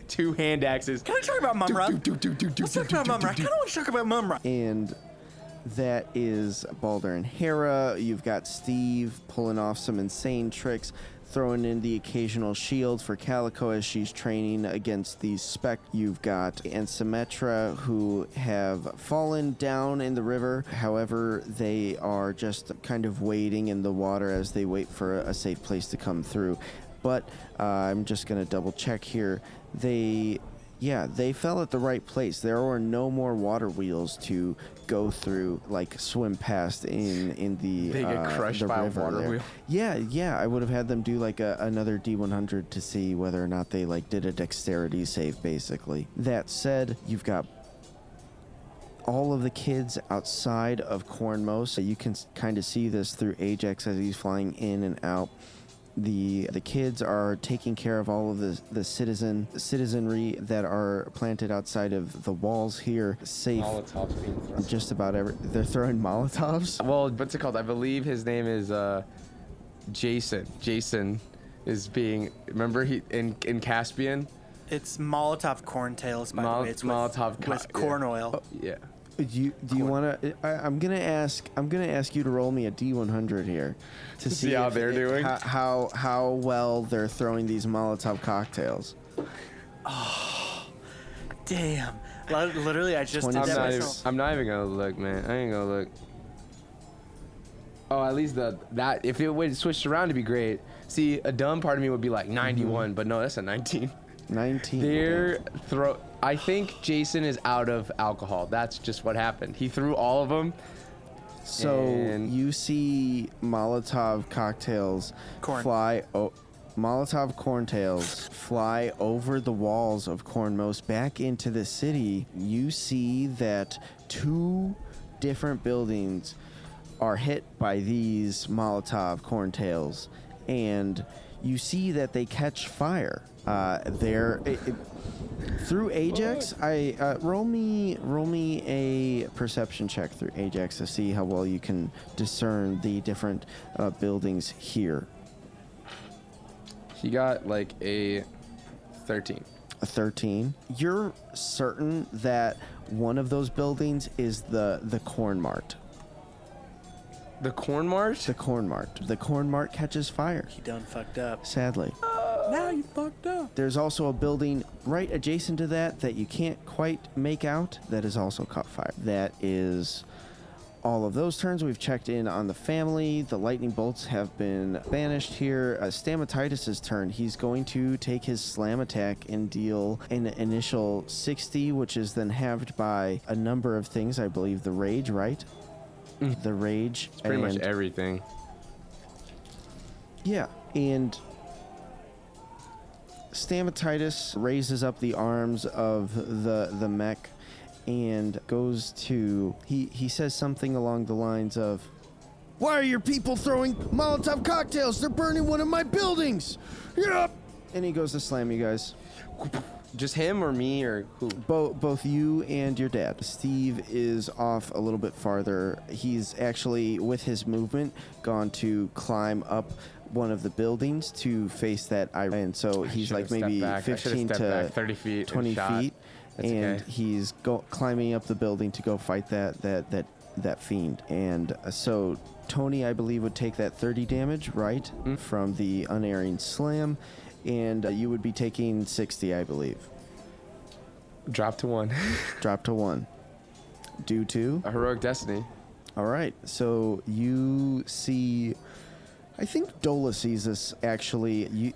Speaker 4: Two hand axes.
Speaker 5: can I talk about Mumra? Let's talk about Mumra. I kind of want to talk about Mumra.
Speaker 3: And that is Balder and Hera. You've got Steve pulling off some insane tricks, throwing in the occasional shield for Calico as she's training against these spec. You've got and Symmetra who have fallen down in the river. However, they are just kind of waiting in the water as they wait for a safe place to come through. But uh, I'm just gonna double check here. They yeah, they fell at the right place. There were no more water wheels to go through, like swim past in in the.
Speaker 4: They get
Speaker 3: uh,
Speaker 4: crushed
Speaker 3: the
Speaker 4: by a
Speaker 3: river
Speaker 4: water
Speaker 3: there.
Speaker 4: wheel.
Speaker 3: Yeah, yeah. I would have had them do like a, another D100 to see whether or not they like did a dexterity save. Basically. That said, you've got all of the kids outside of Cornmos. You can kind of see this through Ajax as he's flying in and out. The the kids are taking care of all of the the citizen citizenry that are planted outside of the walls here, safe.
Speaker 4: Molotovs being thrown.
Speaker 3: Just about every. They're throwing Molotovs.
Speaker 4: Well, what's it called? I believe his name is uh, Jason. Jason is being. Remember he in in Caspian.
Speaker 5: It's Molotov corntails, by
Speaker 4: Mol-
Speaker 5: the way. It's
Speaker 4: Molotov
Speaker 5: with,
Speaker 4: co-
Speaker 5: with
Speaker 4: yeah.
Speaker 5: corn oil.
Speaker 4: Yeah.
Speaker 3: Do you do you want to? I'm gonna ask. I'm gonna ask you to roll me a D100 here, to
Speaker 4: see how they're
Speaker 3: it-
Speaker 4: doing?
Speaker 3: How, how how well they're throwing these Molotov cocktails.
Speaker 5: Oh, damn. Literally, I just did
Speaker 4: I'm not, even. I'm not even gonna look, man. I ain't gonna look. Oh, at least the that if it would switched around to be great. See, a dumb part of me would be like 91, mm-hmm. but no, that's a 19.
Speaker 3: 19.
Speaker 4: They're throw. I think Jason is out of alcohol. That's just what happened. He threw all of them.
Speaker 3: So
Speaker 4: And-
Speaker 3: you see Molotov cocktails
Speaker 5: Corn.
Speaker 3: fly. O- Molotov corntails fly over the walls of Cornmost back into the city. You see that two different buildings are hit by these Molotov corntails, and you see that they catch fire. Uh, it, it- through Ajax. I uh, roll me roll me a perception check through Ajax to see how well you can discern the different uh, buildings here.
Speaker 4: He got like a 13.
Speaker 3: A 13. You're certain that one of those buildings is the the corn mart.
Speaker 4: The corn march?
Speaker 3: The corn mart. The corn mart catches fire.
Speaker 5: He done fucked up.
Speaker 3: Sadly.
Speaker 5: Now you fucked up.
Speaker 3: There's also a building right adjacent to that that you can't quite make out that is also caught fire. That is all of those turns. We've checked in on the family. The lightning bolts have been banished here. Uh, Stamatitis' turn. He's going to take his slam attack and deal an initial 60, which is then halved by a number of things. I believe the rage, right? Mm. The rage.
Speaker 4: Pretty much everything.
Speaker 3: yeah, and Stamatitis raises up the arms of the the mech and goes to he he says something along the lines of
Speaker 2: Why are your people throwing Molotov cocktails? They're burning one of my buildings. Yep.
Speaker 3: and he goes to slam you guys.
Speaker 4: Just him or me or who?
Speaker 3: Both both you and your dad. Steve is off a little bit farther. He's actually with his movement gone to climb up one of the buildings to face that eye and so he's like maybe
Speaker 4: back.
Speaker 3: 15 to
Speaker 4: back 30 feet
Speaker 3: 20
Speaker 4: shot.
Speaker 3: feet
Speaker 4: That's
Speaker 3: and
Speaker 4: okay.
Speaker 3: he's go climbing up the building to go fight that that that that fiend and uh, so Tony I believe would take that 30 damage right
Speaker 4: Mm.
Speaker 3: from the unerring slam and uh, you would be taking 60 I believe.
Speaker 4: Drop to one.
Speaker 3: drop to 1 due to?
Speaker 4: A heroic destiny.
Speaker 3: all right. So you see I think Dola sees this actually. You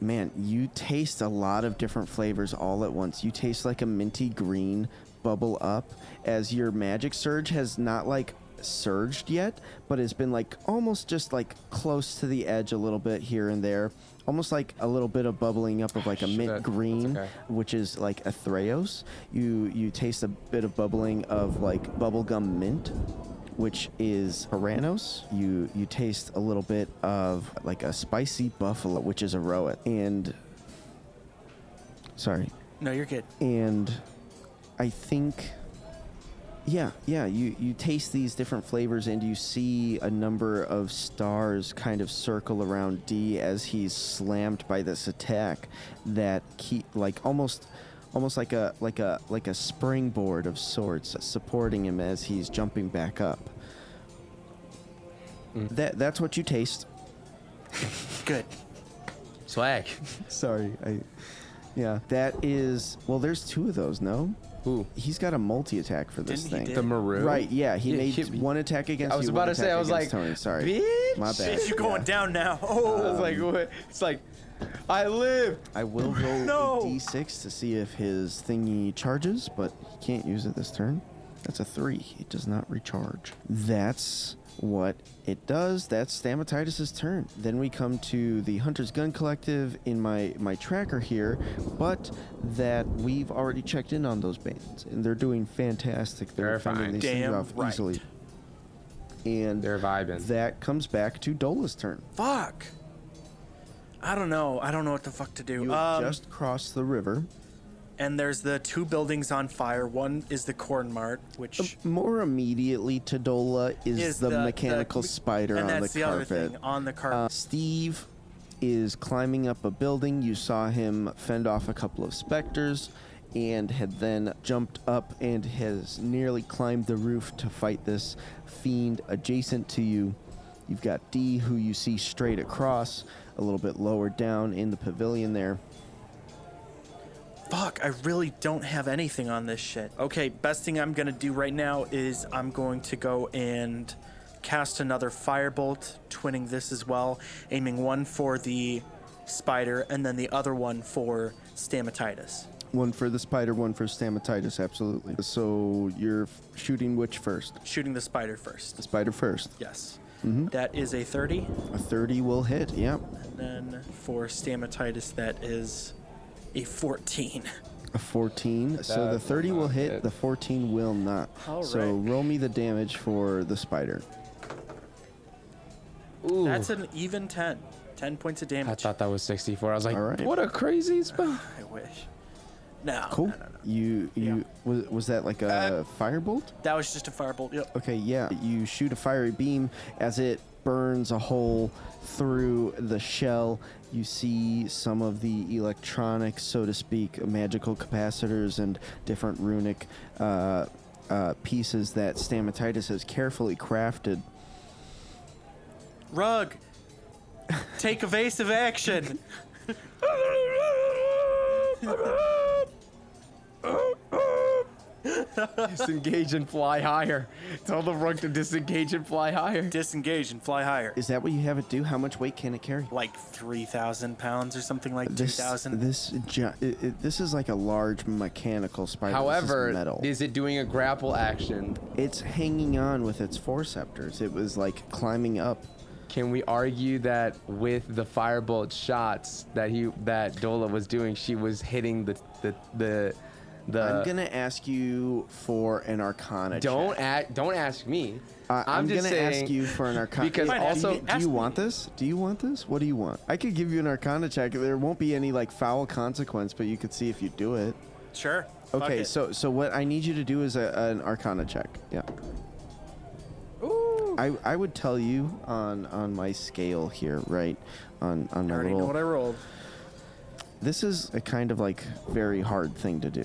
Speaker 3: man you taste a lot of different flavors all at once. You taste like a minty green bubble up as your magic surge has not like surged yet but has been like almost just like close to the edge a little bit here and there almost like a little bit of bubbling up of like a
Speaker 4: Shit,
Speaker 3: mint green
Speaker 4: okay.
Speaker 3: which is like a Threos. You you taste a bit of bubbling of like bubblegum mint, which is Paranos. You you taste a little bit of like a spicy buffalo, which is a Roet. And sorry.
Speaker 5: No, you're good.
Speaker 3: And I think yeah, yeah, you, you taste these different flavors and you see a number of stars kind of circle around D as he's slammed by this attack that keep like almost almost like a like a like a springboard of sorts supporting him as he's jumping back up. Mm. That that's what you taste.
Speaker 5: Good.
Speaker 4: Swag.
Speaker 3: Sorry, I yeah, that is well there's two of those, no?
Speaker 4: Who?
Speaker 3: He's got a multi attack for this
Speaker 5: Didn't he
Speaker 3: thing.
Speaker 5: did?
Speaker 4: The maroon.
Speaker 3: Right, yeah, he
Speaker 4: Yeah,
Speaker 3: made
Speaker 4: hit me.
Speaker 3: one attack against you.
Speaker 4: I was
Speaker 3: you.
Speaker 4: about
Speaker 3: one
Speaker 4: to say,
Speaker 3: attack
Speaker 4: I was
Speaker 3: against
Speaker 4: like,
Speaker 3: Tony. Sorry,
Speaker 4: "Bitch."
Speaker 3: my bad.
Speaker 5: Bitch, you going
Speaker 3: Yeah.
Speaker 5: down now. Oh,
Speaker 4: I was um, like, what? It's like, I live.
Speaker 3: I will roll
Speaker 5: No.
Speaker 3: a d6 to see if his thingy charges, but he can't use it this turn. That's a three. It does not recharge. That's what it does. That's Stamatitis' turn. Then we come to the Hunter's Gun Collective in my, my tracker here, but that we've already checked in on those bands, and they're doing fantastic. They're,
Speaker 4: They're
Speaker 3: fending
Speaker 4: fine.
Speaker 3: these things
Speaker 5: Damn
Speaker 3: off
Speaker 5: right.
Speaker 3: easily. And
Speaker 4: They're vibing.
Speaker 3: that comes back to Dola's turn.
Speaker 5: fuck. I don't know. I don't know what the fuck to do.
Speaker 3: You
Speaker 5: Um,
Speaker 3: just crossed the river.
Speaker 5: And there's the two buildings on fire. One is the Corn Mart, which
Speaker 3: More immediately to Dola is,
Speaker 5: is
Speaker 3: the, mechanical spider
Speaker 5: and
Speaker 3: on
Speaker 5: that's
Speaker 3: the
Speaker 5: the,
Speaker 3: carpet.
Speaker 5: other thing on the carpet.
Speaker 3: Uh, Steve is climbing up a building. You saw him fend off a couple of specters and had then jumped up and has nearly climbed the roof to fight this fiend adjacent to you. You've got D, who you see straight across, a little bit lower down in the pavilion there.
Speaker 5: Fuck, I really don't have anything on this shit. Okay, best thing I'm gonna do right now is I'm going to go and cast another firebolt, twinning this as well, aiming one for the spider and then the other one for stamatitis.
Speaker 3: One for the spider, one for stamatitis, absolutely. So you're f- shooting which first?
Speaker 5: Shooting the spider first.
Speaker 3: The spider first.
Speaker 5: Yes. Mm-hmm. That is a 30.
Speaker 3: A 30 will hit, yep.
Speaker 5: And then for stamatitis, that is a 14.
Speaker 3: A 14. so the 30
Speaker 4: will
Speaker 3: will hit,
Speaker 4: hit.
Speaker 3: the 14 will not.
Speaker 5: All
Speaker 3: so
Speaker 5: right.
Speaker 3: roll me the damage for the spider.
Speaker 4: Ooh.
Speaker 5: That's an even 10. 10 points of damage.
Speaker 4: I thought that was 64. I was like,
Speaker 3: All right.
Speaker 4: what a crazy spell.
Speaker 5: I wish. No.
Speaker 3: Cool.
Speaker 5: No, no, no.
Speaker 3: You you was was that like a uh, firebolt?
Speaker 5: That was just a firebolt. Yep.
Speaker 3: Okay, yeah. You shoot a fiery beam as it burns a hole through the shell. You see some of the electronics, so to speak, magical capacitors and different runic uh, uh, pieces that Stamatitis has carefully crafted.
Speaker 5: Rug, take evasive action.
Speaker 4: disengage and fly higher. Tell the rug to disengage and fly higher.
Speaker 5: Disengage and fly higher.
Speaker 3: Is that what you have it do? How much weight can it carry?
Speaker 5: Like 3,000 pounds or something like
Speaker 3: This
Speaker 5: 2,000.
Speaker 3: this gi- it, it- this is like a large mechanical spider. This is
Speaker 4: However,
Speaker 3: metal.
Speaker 4: is it doing a grapple action?
Speaker 3: it's hanging on with its forceptors. It was like climbing up.
Speaker 4: Can we argue that with the firebolt shots that he that Dola was doing, she was hitting the the the the
Speaker 3: I'm gonna ask you for an Arcana.
Speaker 4: don't
Speaker 3: check.
Speaker 4: act don't ask me.
Speaker 3: I- I'm,
Speaker 4: just
Speaker 3: gonna
Speaker 4: saying,
Speaker 3: ask you for an Arcana. Check.
Speaker 4: Because
Speaker 5: Fine, ask
Speaker 3: do
Speaker 4: also
Speaker 3: you, do
Speaker 5: ask
Speaker 3: you
Speaker 5: me.
Speaker 3: want this? Do you want this? What do you want? I could give you an Arcana check. There won't be any like foul consequence, but you could see if you do it.
Speaker 5: Sure. Fuck
Speaker 3: Okay,
Speaker 5: it.
Speaker 3: so so what I need you to do is a, an Arcana check. Yeah. I, I would tell you on on my scale here, right? On on
Speaker 5: I
Speaker 3: my
Speaker 5: already know what I rolled.
Speaker 3: this is a kind of like very hard thing to do.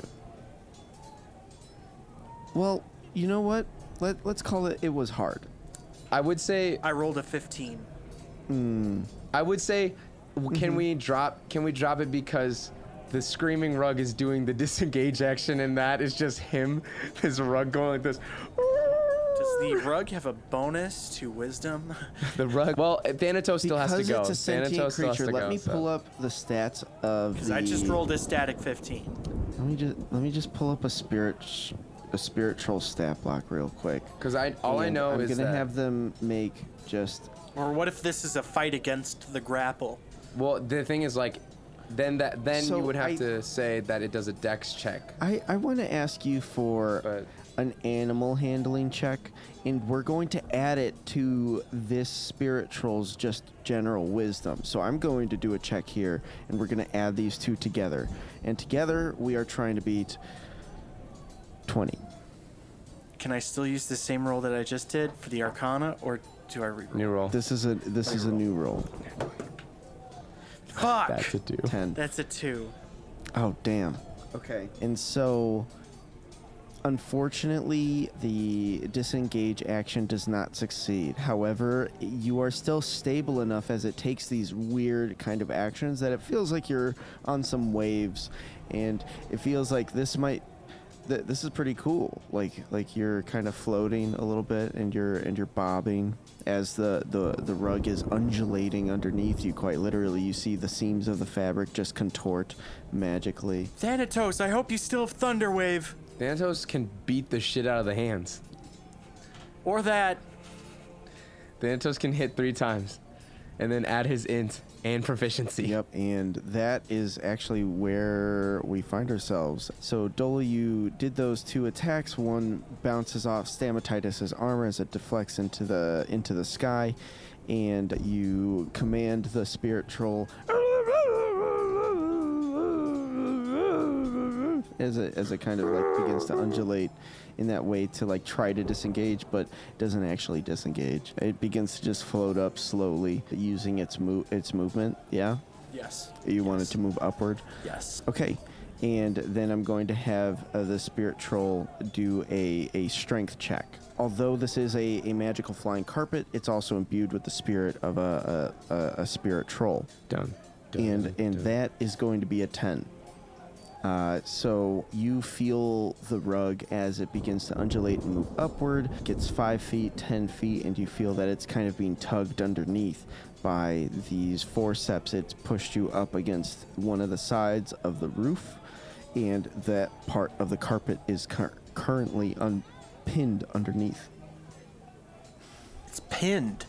Speaker 3: Well, you know what? Let let's call it. It was hard.
Speaker 4: I would say
Speaker 5: I rolled a 15. Hmm.
Speaker 4: I would say w- can mm-hmm. we drop can we drop it because the screaming rug is doing the disengage action and that is just him his rug going like this
Speaker 5: Does the rug have a bonus to wisdom?
Speaker 4: the rug well uh, thanatos still has to
Speaker 3: because
Speaker 4: go
Speaker 3: it's a sentient
Speaker 4: thanatos still has
Speaker 3: creature.
Speaker 4: to
Speaker 3: Let
Speaker 4: go,
Speaker 3: me
Speaker 4: so.
Speaker 3: pull up the stats of.
Speaker 5: Because
Speaker 3: the,
Speaker 5: I just rolled a static 15.
Speaker 3: Let me just let me just pull up a spirit sh- a spiritual stat block real quick.
Speaker 4: Because I all I
Speaker 3: And
Speaker 4: know
Speaker 3: I'm
Speaker 4: is
Speaker 3: gonna
Speaker 4: that
Speaker 3: have them make just
Speaker 5: Or what if this is a fight against the grapple?
Speaker 4: well the thing is like then that then
Speaker 3: So
Speaker 4: you would have
Speaker 3: I-
Speaker 4: to say that it does a dex check.
Speaker 3: I, I want to ask you for
Speaker 4: But-
Speaker 3: an animal handling check, and we're going to add it to this spirit troll's just general wisdom. So I'm going to do a check here, and we're going to add these two together. And together, we are trying to beat 20.
Speaker 5: Can I still use the same roll that I just did for the Arcana, or do I re-
Speaker 4: New roll.
Speaker 3: This is a this is a new roll.
Speaker 5: Fuck!
Speaker 4: That's a two.
Speaker 3: 10.
Speaker 5: That's a two.
Speaker 3: Oh, damn. Okay. And so, unfortunately, the disengage action does not succeed. However, you are still stable enough as it takes these weird kind of actions that it feels like you're on some waves, and it feels like this might. Th- This is pretty cool. Like like you're kind of floating a little bit, and you're and you're bobbing as the, the the rug is undulating underneath you. Quite literally, you see the seams of the fabric just contort magically.
Speaker 5: Thanatos, I hope you still have Thunderwave.
Speaker 4: Thanatos can beat the shit out of the hands.
Speaker 5: Or that.
Speaker 4: Thanatos can hit three times, and then add his int and proficiency.
Speaker 3: Yep, and that is actually where we find ourselves. So, Dola, you did those two attacks. One bounces off Stamatitis' armor as it deflects into the into the sky, and you command the spirit troll as it as it kind of like begins to undulate in that way to like try to disengage, but doesn't actually disengage. It begins to just float up slowly using its move its movement. Yeah,
Speaker 5: Yes.
Speaker 3: you want
Speaker 5: it
Speaker 3: to move upward.
Speaker 5: Yes.
Speaker 3: Okay. And then I'm going to have uh, the spirit troll do a, a strength check. Although this is a, a magical flying carpet, it's also imbued with the spirit of a, a, a, a spirit troll
Speaker 4: Done. Done.
Speaker 3: and and
Speaker 4: Done.
Speaker 3: that is going to be a 10 uh, so you feel the rug as it begins to undulate and move upward gets 5 feet 10 feet and you feel that it's kind of being tugged underneath by these forceps it's pushed you up against one of the sides of the roof and that part of the carpet is cur- currently pinned underneath
Speaker 5: It's pinned.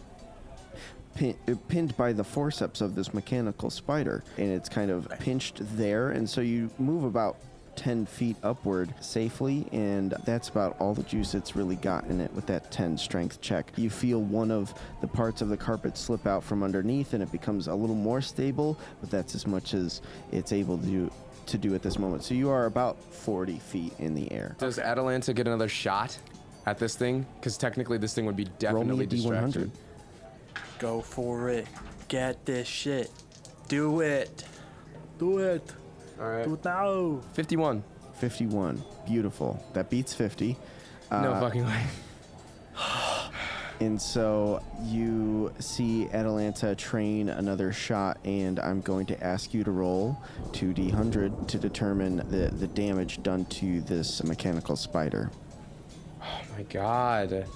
Speaker 3: Pin, pinned by the forceps of this mechanical spider, and it's kind of pinched there. And so you move about 10 feet upward safely, and that's about all the juice it's really got in it with that 10 strength check. You feel one of the parts of the carpet slip out from underneath, and it becomes a little more stable, but that's as much as it's able to do. To do at this moment, so you are about 40 feet in the air.
Speaker 4: Does Atalanta get another shot at this thing? Because technically, this thing would be
Speaker 3: Roll me
Speaker 4: definitely
Speaker 3: a d100.
Speaker 4: distracted.
Speaker 5: Go for it. Get this shit. Do it. Do it.
Speaker 4: All right.
Speaker 5: Do it now.
Speaker 4: 51.
Speaker 3: 51. Beautiful. That beats 50.
Speaker 4: No
Speaker 3: Uh,
Speaker 4: fucking way.
Speaker 3: And so you see Atalanta train another shot, and I'm going to ask you to roll 2d100 to determine the, the damage done to this mechanical spider.
Speaker 4: Oh my god.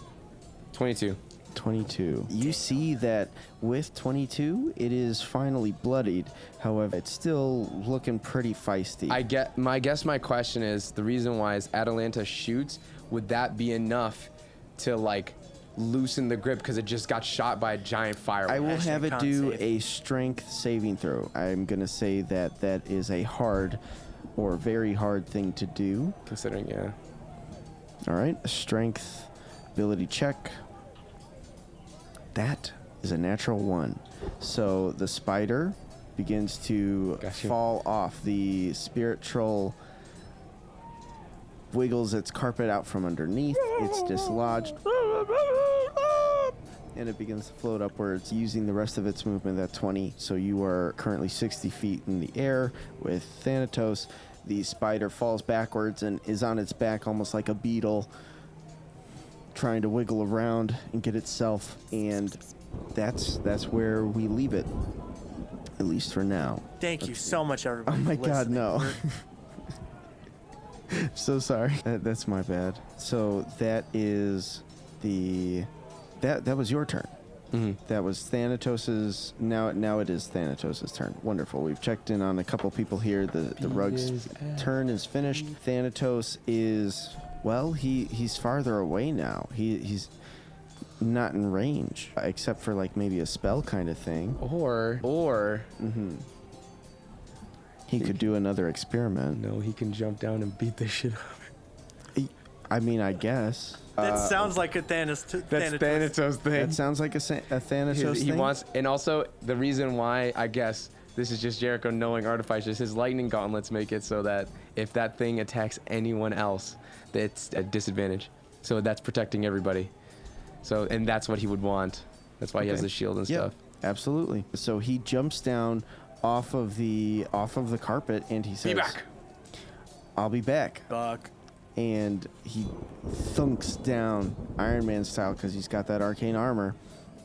Speaker 4: 22.
Speaker 3: 22. You see that with 22, it is finally bloodied. However, it's still looking pretty feisty.
Speaker 4: I get my guess my question is the reason why is Atalanta shoots, would that be enough to like loosen the grip because it just got shot by a giant firework?
Speaker 3: I will have it do
Speaker 5: save.
Speaker 3: a strength saving throw. I'm going to say that that is a hard or very hard thing to do.
Speaker 4: considering yeah.
Speaker 3: All right, strength ability check. That is a natural one. So the spider begins to fall off. The spirit troll wiggles its carpet out from underneath. It's dislodged. And it begins to float upwards using the rest of its movement at 20. So you are currently 60 feet in the air with Thanatos. The spider falls backwards and is on its back almost like a beetle, trying to wiggle around and get itself. And that's that's where we leave it, at least for now.
Speaker 5: Thank you so much, everybody.
Speaker 3: Oh my
Speaker 5: for
Speaker 3: God, no. So sorry. That, that's my bad. So that is the that that was your turn. That was Thanatos's. Now now it is Thanatos's turn. Wonderful. We've checked in on a couple people here. The the rug's turn is finished. Thanatos is well. He he's farther away now. He he's not in range except for like maybe a spell kind of thing.
Speaker 4: Or or
Speaker 3: He could do another experiment.
Speaker 4: no, he can jump down and beat the shit out of it.
Speaker 3: I mean, I guess.
Speaker 5: that
Speaker 3: Uh,
Speaker 5: sounds like a Thanos. T-
Speaker 4: That's
Speaker 5: Thanatos.
Speaker 4: Thanatos thing.
Speaker 3: That sounds like a, a Thanatos
Speaker 4: he
Speaker 3: thing.
Speaker 4: wants, and also the reason why I guess this is just Jericho knowing artificers. His lightning gauntlets make it so that if that thing attacks anyone else, it's a disadvantage. So that's protecting everybody. So and that's what he would want. That's why he has the shield and
Speaker 3: Yep,
Speaker 4: stuff.
Speaker 3: absolutely. So he jumps down off of the off of the carpet and he says,
Speaker 4: Be back.
Speaker 3: "I'll be back."
Speaker 5: Buck.
Speaker 3: And he thunks down Iron Man style because he's got that arcane armor.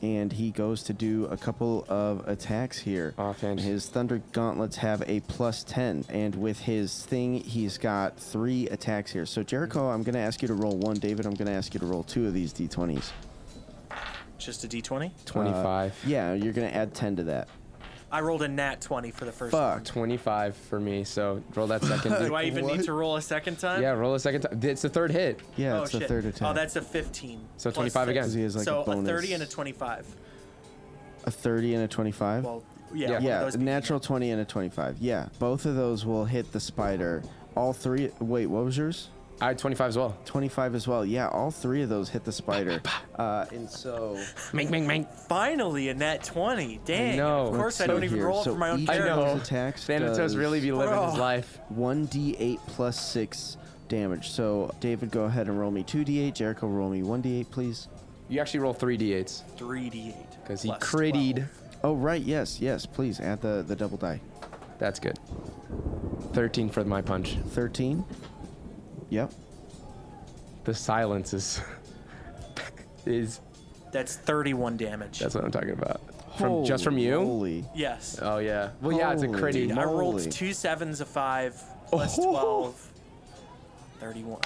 Speaker 3: And he goes to do a couple of attacks here.
Speaker 4: Offhand.
Speaker 3: His Thunder Gauntlets have a plus 10. And with his thing, he's got three attacks here. So, Jericho, I'm going to ask you to roll one. David, I'm going to ask you to roll two of these d20s.
Speaker 5: Just a D20.
Speaker 4: Twenty-five.
Speaker 3: Uh, Yeah, you're going to add 10 to that.
Speaker 5: I rolled a nat 20 for the first
Speaker 3: Fuck.
Speaker 5: one.
Speaker 4: 25 for me. So roll that second.
Speaker 5: Do I even
Speaker 3: What?
Speaker 5: need to roll a second time?
Speaker 4: yeah, roll a second time. It's the third hit.
Speaker 3: Yeah,
Speaker 5: oh,
Speaker 3: it's
Speaker 5: shit.
Speaker 3: the third oh, attack.
Speaker 5: Oh, that's a 15.
Speaker 4: So
Speaker 5: plus
Speaker 4: 25
Speaker 5: six.
Speaker 4: again.
Speaker 3: 'Cause he has, like, a
Speaker 5: so
Speaker 3: bonus.
Speaker 5: 30 and a 25.
Speaker 3: a 30 and a 25.
Speaker 5: Well, yeah.
Speaker 4: Yeah.
Speaker 3: yeah, a natural
Speaker 5: me.
Speaker 3: 20 and a 25. Yeah, both of those will hit the spider. All three. Wait, what was yours?
Speaker 4: I had 25 as well.
Speaker 3: 25 as well. Yeah, all three of those hit the spider. Uh, and so
Speaker 4: Mink, mink, mink.
Speaker 5: Finally, a nat 20. Dang.
Speaker 4: know.
Speaker 5: Of course, I
Speaker 3: let's
Speaker 5: don't even
Speaker 3: here.
Speaker 5: roll
Speaker 3: so
Speaker 5: it for my own
Speaker 3: each
Speaker 4: I
Speaker 3: of
Speaker 5: character.
Speaker 4: know.
Speaker 3: attacks
Speaker 4: Thanatos
Speaker 3: does
Speaker 4: really be living his life.
Speaker 3: 1d8 plus 6 damage. So David, go ahead and roll me 2d8. Jericho, roll me 1d8, please.
Speaker 4: You actually roll three d8s
Speaker 5: 3d8.
Speaker 4: because he
Speaker 5: plus
Speaker 4: critted.
Speaker 5: 12.
Speaker 3: Oh right, yes, yes. Please add the the double die.
Speaker 4: That's good. 13 for my punch.
Speaker 3: 13. Yep.
Speaker 4: The silence is is
Speaker 5: That's 31 damage.
Speaker 4: that's what I'm talking about. From just from you?
Speaker 3: Holy.
Speaker 5: yes.
Speaker 4: Oh yeah. Well yeah, it's a
Speaker 3: Holy
Speaker 4: critty.
Speaker 5: Dude, I rolled
Speaker 3: moly.
Speaker 5: two sevens, a five, plus
Speaker 4: Oh.
Speaker 5: 12. 31.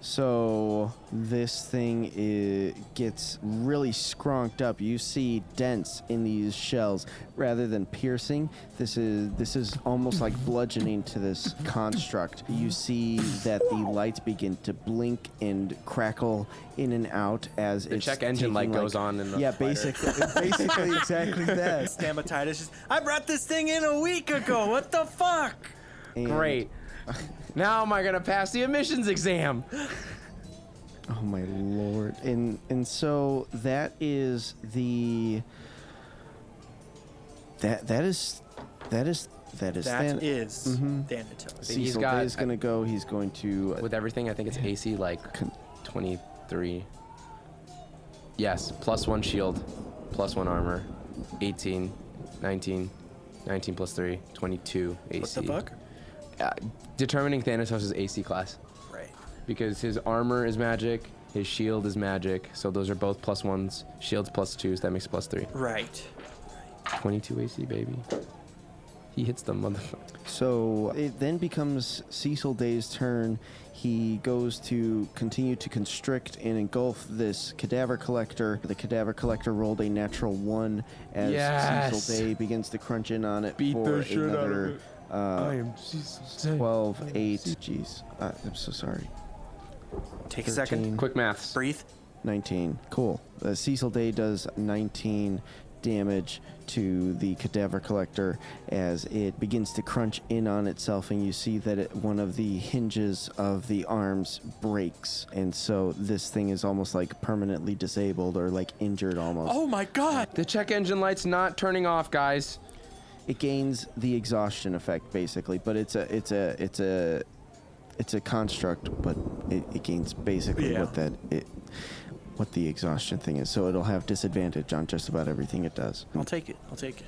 Speaker 3: So this thing i gets really scronked up. You see dents in these shells rather than piercing. This is this is almost like bludgeoning to this construct. You see that the lights begin to blink and crackle in and out as
Speaker 4: The
Speaker 3: it's
Speaker 4: check engine light
Speaker 3: taking,
Speaker 4: goes on in the
Speaker 3: yeah, basically, basically exactly that.
Speaker 5: Stamatitis just, I brought this thing in a week ago. What the fuck?
Speaker 3: And-
Speaker 4: Great. Now am I gonna pass the emissions exam?
Speaker 3: Oh my lord. And and so that is the that that is that is that is
Speaker 5: That
Speaker 3: Than-
Speaker 5: is
Speaker 3: Mhm.
Speaker 5: Thanatos.
Speaker 4: He's
Speaker 3: Cecil
Speaker 4: got-
Speaker 3: Day's gonna go. He's going to uh,
Speaker 4: With everything, I think it's AC like
Speaker 3: Con-
Speaker 4: 23. Yes, plus one shield, plus one armor, 18, 19, 19 plus 3, 22 AC.
Speaker 5: What the fuck?
Speaker 4: Uh, determining Thanatos' AC class.
Speaker 5: Right.
Speaker 4: Because his armor is magic, his shield is magic, so those are both plus ones. Shield's plus twos, that makes plus three.
Speaker 5: Right.
Speaker 4: 22 AC, baby. He hits the motherfucker.
Speaker 3: So it then becomes Cecil Day's turn. He goes to continue to constrict and engulf this cadaver collector. The cadaver collector rolled a natural one as
Speaker 4: Yes.
Speaker 3: Cecil Day begins to crunch in on it
Speaker 4: Beat
Speaker 3: for
Speaker 4: the shit out of
Speaker 3: another
Speaker 4: it.
Speaker 3: Uh,
Speaker 4: am Cecil
Speaker 3: 12, 8. Jeez. Uh, I'm so sorry.
Speaker 5: Take a
Speaker 3: 13.
Speaker 5: second.
Speaker 4: Quick maths.
Speaker 5: Breathe.
Speaker 3: 19. Cool. Uh, Cecil Day does 19 damage to the cadaver collector as it begins to crunch in on itself, and you see that it, one of the hinges of the arms breaks, and so this thing is almost like permanently disabled or like injured almost.
Speaker 5: Oh my god.
Speaker 4: The check engine light's not turning off, guys.
Speaker 3: It gains the exhaustion effect basically, but it's a it's a it's a it's a construct, but it, it gains basically
Speaker 5: Yeah.
Speaker 3: what that it what the exhaustion thing is. So it'll have disadvantage on just about everything it does.
Speaker 5: I'll take it. I'll take it.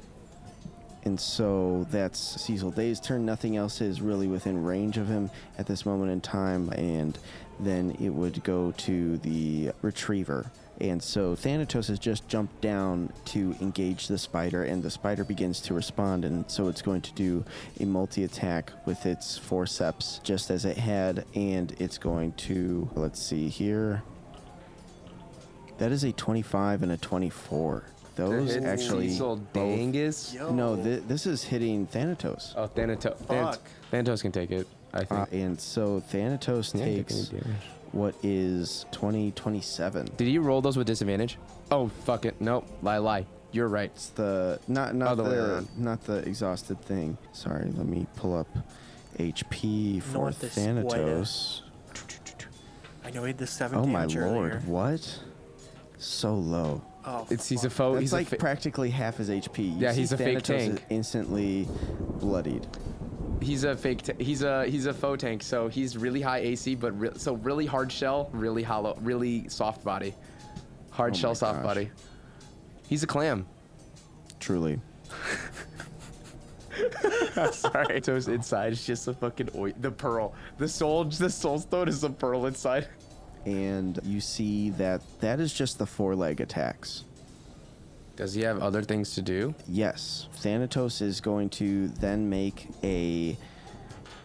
Speaker 3: And so that's Cecil Day's turn. Nothing else is really within range of him at this moment in time. And then it would go to the retriever. And so Thanatos has just jumped down to engage the spider, and the spider begins to respond. And so it's going to do a multi attack with its forceps, just as it had. And it's going to, let's see here. That is a 25 and a 24. Those actually.
Speaker 4: Cecil
Speaker 3: both-
Speaker 4: Dangus.
Speaker 5: Yo.
Speaker 3: no, th- this is hitting Thanatos.
Speaker 4: Oh, Thanatos.
Speaker 5: Fuck.
Speaker 4: Thanatos can take it, I think.
Speaker 3: Uh, and so Thanatos
Speaker 4: He ain't
Speaker 3: takes
Speaker 4: any damage.
Speaker 3: what is 20, 27.
Speaker 4: Did you roll those with disadvantage? Oh, fuck it. Nope. Lie, lie. You're right.
Speaker 3: It's the not not
Speaker 4: Other way
Speaker 3: the
Speaker 4: around.
Speaker 3: not the exhausted thing. Sorry, let me pull up HP for
Speaker 5: North is
Speaker 3: Thanatos.
Speaker 5: I know he had the seven
Speaker 3: Oh my
Speaker 5: damage
Speaker 3: lord,
Speaker 5: earlier.
Speaker 3: what? So low.
Speaker 5: Oh,
Speaker 4: It's he's a
Speaker 5: fuck.
Speaker 4: foe.
Speaker 3: That's
Speaker 4: he's
Speaker 3: like
Speaker 4: a fa-
Speaker 3: practically half his HP. You
Speaker 4: Yeah,
Speaker 3: see
Speaker 4: he's a fake
Speaker 3: Thanatos is
Speaker 4: tank.
Speaker 3: instantly bloodied.
Speaker 4: He's a fake. T- he's a he's a faux tank. So he's really high AC, but re- so really hard shell, really hollow, really soft body, hard
Speaker 3: Oh
Speaker 4: shell, soft
Speaker 3: gosh.
Speaker 4: body. He's a clam.
Speaker 3: Truly.
Speaker 4: Sorry. So his inside is just a fucking oi- the pearl. The soul, the soul stone is a pearl inside.
Speaker 3: And you see that that is just the four leg attacks.
Speaker 4: Does he have other things to do?
Speaker 3: Yes. Thanatos is going to then make a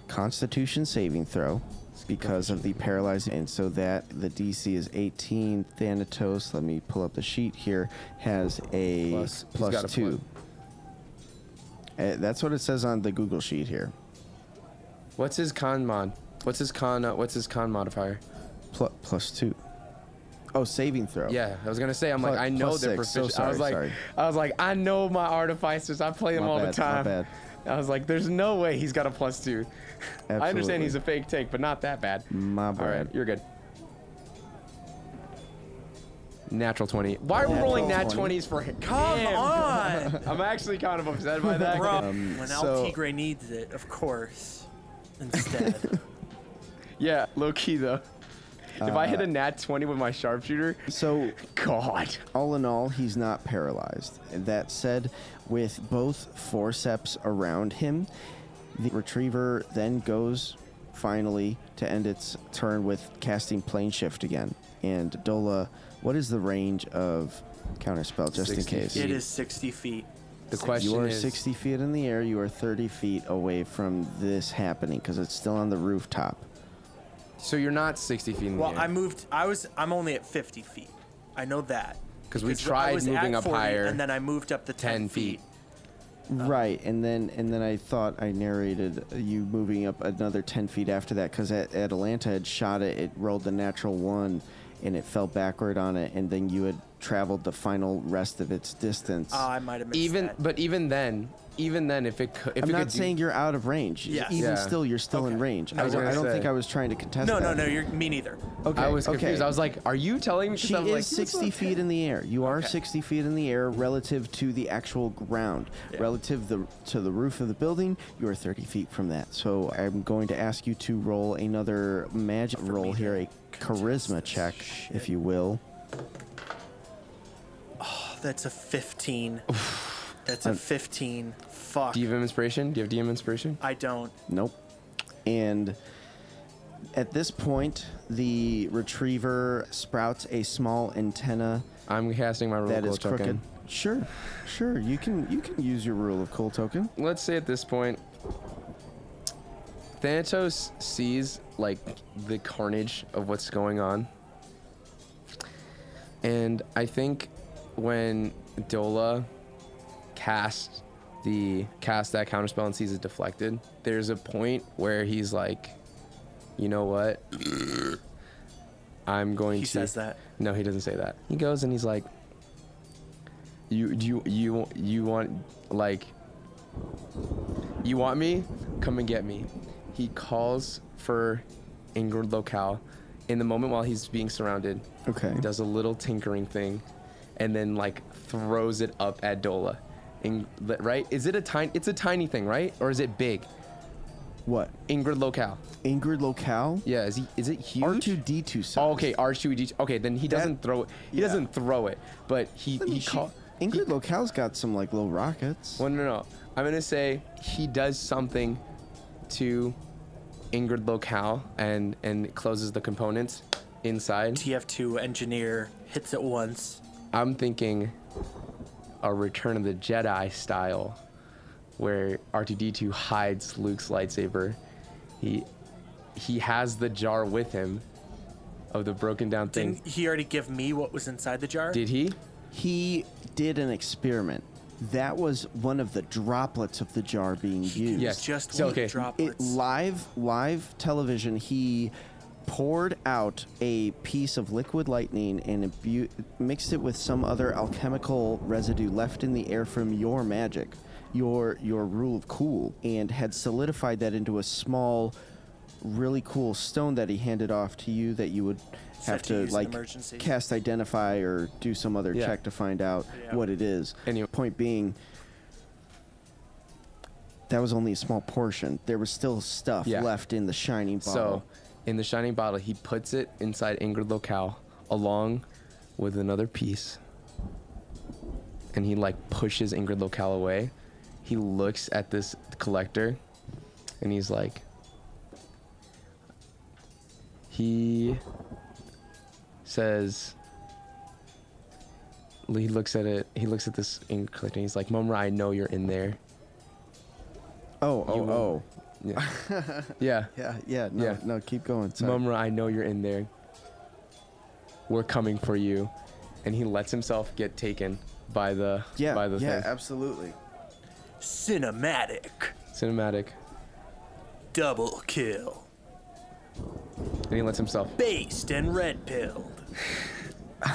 Speaker 3: constitution saving throw because of the paralyzed and so that the DC is 18 Thanatos let me pull up the sheet here has a
Speaker 4: Plus-
Speaker 3: plus
Speaker 4: a
Speaker 3: 2 Uh, that's what it says on the Google sheet here
Speaker 4: What's his con mod? What's his con? Uh, what's his con modifier?
Speaker 3: plus 2 Oh, saving throw.
Speaker 4: Yeah, I was gonna say. I'm
Speaker 3: Plus-
Speaker 4: like, I know
Speaker 3: plus
Speaker 4: they're
Speaker 3: six. So
Speaker 4: proficient. I was
Speaker 3: sorry,
Speaker 4: like,
Speaker 3: sorry.
Speaker 4: I was like, I know my artificers. I play them
Speaker 3: My
Speaker 4: all
Speaker 3: bad,
Speaker 4: the
Speaker 3: my
Speaker 4: time.
Speaker 3: bad.
Speaker 4: I was like, there's no way he's got a plus two. I understand he's a fake take, but not that bad.
Speaker 3: My bad.
Speaker 4: All right, you're good. Natural 20. Why are we
Speaker 3: Natural
Speaker 4: rolling nat
Speaker 3: 20.
Speaker 4: 20s for him?
Speaker 5: Come on,
Speaker 4: I'm actually kind of upset by that.
Speaker 5: bro.
Speaker 3: Um,
Speaker 5: when
Speaker 3: so-
Speaker 5: El Tigre needs it, of course. Instead,
Speaker 4: Yeah, low key though. If I hit a nat 20 with my sharpshooter,
Speaker 3: So
Speaker 4: God.
Speaker 3: all in all, he's not paralyzed. That said, with both forceps around him, the retriever then goes finally to end its turn with casting plane shift again. And Dola, what is the range of counterspell, just in
Speaker 4: 60
Speaker 3: case?
Speaker 4: feet.
Speaker 5: it is 60 feet.
Speaker 4: The question
Speaker 3: You are
Speaker 4: is,
Speaker 3: 60 feet in the air. You are 30 feet away from this happening because it's still on the rooftop.
Speaker 4: So you're not 60 feet in
Speaker 5: Well,
Speaker 4: air.
Speaker 5: I moved. I was. I'm only at 50 feet. I know that.
Speaker 4: 'Cause we
Speaker 5: I
Speaker 4: tried
Speaker 5: was at
Speaker 4: moving up
Speaker 5: 40,
Speaker 4: higher
Speaker 5: and then I moved up to 10,
Speaker 4: 10 feet.
Speaker 3: Uh, right, and then and then I thought I narrated you moving up another ten feet after that because Atalanta had shot it, it rolled the natural one, and it fell backward on it, and then you had traveled the final rest of its distance.
Speaker 5: Oh, I might have missed
Speaker 4: even,
Speaker 5: that.
Speaker 4: but even then, even then, if it could, if
Speaker 3: I'm
Speaker 4: it
Speaker 3: not
Speaker 4: could do-
Speaker 3: saying you're out of range.
Speaker 5: Yes.
Speaker 3: Even
Speaker 4: Yeah.
Speaker 3: still, you're still in
Speaker 5: Okay.
Speaker 3: range.
Speaker 5: I
Speaker 3: I,
Speaker 5: was
Speaker 3: don't-
Speaker 4: gonna
Speaker 3: I don't
Speaker 4: say.
Speaker 3: think I was trying to contest
Speaker 5: no, no,
Speaker 3: that.
Speaker 5: no. You're me neither.
Speaker 3: Okay,
Speaker 4: I was
Speaker 3: okay.
Speaker 4: confused. I was like, "Are you telling me?" 'cause
Speaker 3: She
Speaker 4: I was
Speaker 3: is
Speaker 4: like,
Speaker 3: 60 feet in the air. You are
Speaker 5: Okay.
Speaker 3: 60 feet in the air relative to the actual ground.
Speaker 5: Yeah.
Speaker 3: Relative the, to the roof of the building, you are 30 feet from that. So I'm going to ask you to roll another magic roll
Speaker 5: me
Speaker 3: here, a charisma check, if you will.
Speaker 5: Oh, That's a 15. That's a um, 15. Fuck.
Speaker 4: Do you have inspiration? Do you have DM inspiration?
Speaker 5: I don't.
Speaker 3: Nope. And at this point, the retriever sprouts a small antenna
Speaker 4: I'm casting my rule
Speaker 3: that
Speaker 4: of
Speaker 3: is
Speaker 4: cool
Speaker 3: crooked.
Speaker 4: token.
Speaker 3: Sure, sure. You can you can use your rule of cool token.
Speaker 4: Let's say at this point, Thanatos sees like the carnage of what's going on, and I think when Dola casts the cast that counterspell and sees it deflected, there's a point where he's like, you know what? I'm going
Speaker 5: He
Speaker 4: to.
Speaker 5: says that.
Speaker 4: No, he doesn't say that. He goes and he's like, "You, you, you, you want like, you want me? Come and get me." He calls for Ingrid Locale. In the moment while he's being surrounded,
Speaker 3: Okay.
Speaker 4: he does a little tinkering thing, and then like throws it up at Dola. In, right? Is it a tiny? It's a tiny thing, right? Or is it big?
Speaker 3: What?
Speaker 4: Ingrid Locale.
Speaker 3: Ingrid Locale?
Speaker 4: Yeah. Is he? Is it huge?
Speaker 3: R two D two size.
Speaker 4: Oh, okay, R two D two. Okay, then he doesn't throw it. He
Speaker 3: yeah.
Speaker 4: doesn't throw it, but he
Speaker 3: I mean,
Speaker 4: he
Speaker 3: she-
Speaker 4: call.
Speaker 3: Ingrid Locale's got some like little rockets.
Speaker 4: Well, no, no. I'm gonna say he does something to Ingrid Locale and and closes the components inside.
Speaker 5: TF2 engineer hits it once.
Speaker 4: I'm thinking a Return of the Jedi style, where R2D2 hides Luke's lightsaber. He he has the jar with him of the broken down thing.
Speaker 5: Didn't he already give me what was inside the jar?
Speaker 4: Did he?
Speaker 3: He did an experiment. That was one of the droplets of the jar being used.
Speaker 4: Yes.
Speaker 5: Just
Speaker 4: So,
Speaker 5: one
Speaker 4: okay.
Speaker 3: It live live television. He poured out a piece of liquid lightning and imbu- mixed it with some other alchemical residue left in the air from your magic, your your rule of cool, and had solidified that into a small, really cool stone that he handed off to you that you would have
Speaker 5: to
Speaker 3: to,
Speaker 5: use in
Speaker 3: like
Speaker 5: emergency.
Speaker 3: cast identify or do some other
Speaker 4: Yeah.
Speaker 3: check to find out
Speaker 5: Yeah.
Speaker 3: what it is.
Speaker 4: Anyway.
Speaker 3: Point being, that was only a small portion. There was still stuff
Speaker 4: Yeah.
Speaker 3: left in the shining
Speaker 4: So,
Speaker 3: bottle.
Speaker 4: In the shining bottle, he puts it inside Ingrid Locale along with another piece. And he like pushes Ingrid Locale away. He looks at this collector and he's like he says he looks at it he looks at this ink collector and he's like Mumra I know you're in there
Speaker 3: oh, oh,
Speaker 4: you-
Speaker 3: oh.
Speaker 4: Yeah yeah
Speaker 3: Yeah, yeah, no,
Speaker 4: Yeah.
Speaker 3: no, keep going. Sorry.
Speaker 4: Mumra, I know you're in there. We're coming for you. And he lets himself get taken by the
Speaker 3: yeah,
Speaker 4: by the thing.
Speaker 3: yeah,
Speaker 4: thing.
Speaker 3: absolutely.
Speaker 5: Cinematic.
Speaker 4: Cinematic.
Speaker 5: Double kill.
Speaker 4: And he lets himself
Speaker 5: Based and red pilled.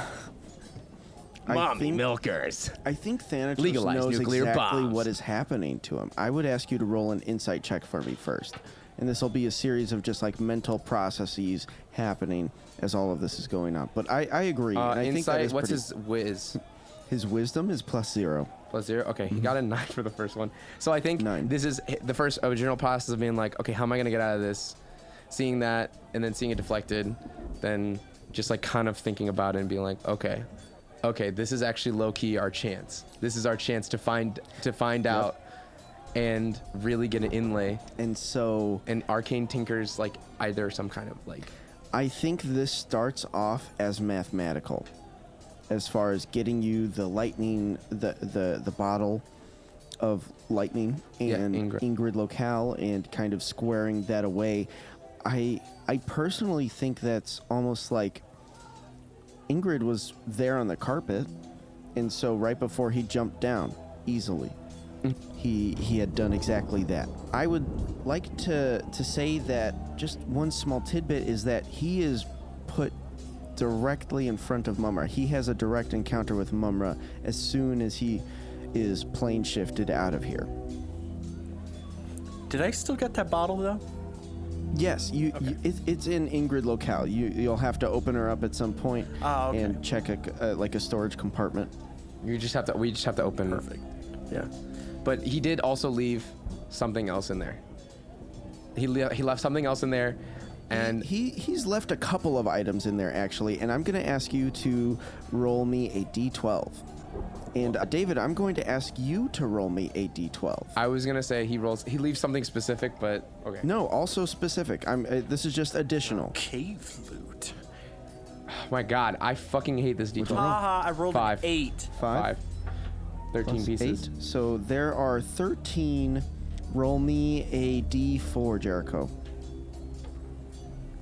Speaker 3: I think,
Speaker 4: milkers.
Speaker 3: I think Thanatos
Speaker 4: Legalize
Speaker 3: knows
Speaker 4: nuclear
Speaker 3: exactly
Speaker 4: bombs.
Speaker 3: what is happening to him. I would ask you to roll an insight check for me first. And this will be a series of just like mental processes happening as all of this is going on. But I, I agree.
Speaker 4: Uh,
Speaker 3: I think that
Speaker 4: insight, what's
Speaker 3: pretty-
Speaker 4: his whiz?
Speaker 3: his wisdom is plus zero.
Speaker 4: Plus zero? Okay, he got a nine for the first one. So I think
Speaker 3: Mm-hmm. Nine.
Speaker 4: this is the first original process of being like, okay, how am I gonna get out of this? Seeing that and then seeing it deflected, then just like kind of thinking about it and being like, okay, okay, this is actually low key our chance. This is our chance to find to find out and really get an inlay.
Speaker 3: And so
Speaker 4: And arcane tinkers like either some kind of like
Speaker 3: I think this starts off as mathematical, as far as getting you the lightning, the the the bottle of lightning
Speaker 4: Yeah,
Speaker 3: and
Speaker 4: Ingrid.
Speaker 3: Ingrid locale, and kind of squaring that away. I I personally think that's almost like Ingrid was there on the carpet, and so right before he jumped down easily, he he had done exactly that. I would like to to say that just one small tidbit is that he is put directly in front of Mumra. He has a direct encounter with Mumra as soon as he is plane shifted out of here.
Speaker 5: Did I still get that bottle though?
Speaker 3: Yes, you. you it, it's in Ingrid locale. You you'll have to open her up at some point
Speaker 5: Oh, okay.
Speaker 3: and check a c- uh, like a storage compartment.
Speaker 4: you just have to we just have to open
Speaker 5: Perfect.
Speaker 4: Yeah. But he did also leave something else in there. He le- he left something else in there and
Speaker 3: he he's left a couple of items in there actually, and I'm gonna ask you to roll me a d12. And uh, David, I'm going to ask you to roll me a d12.
Speaker 4: I was gonna say he rolls. He leaves something specific, but okay.
Speaker 3: No, also specific. I'm. Uh, this is just additional.
Speaker 5: Cave loot.
Speaker 4: Oh my God, I fucking hate this d12.
Speaker 5: Haha, I rolled
Speaker 4: Five.
Speaker 5: an eight.
Speaker 3: Five.
Speaker 4: Five. Thirteen
Speaker 3: plus
Speaker 4: pieces.
Speaker 3: Eight. So there are 13. Roll me a d4, Jericho.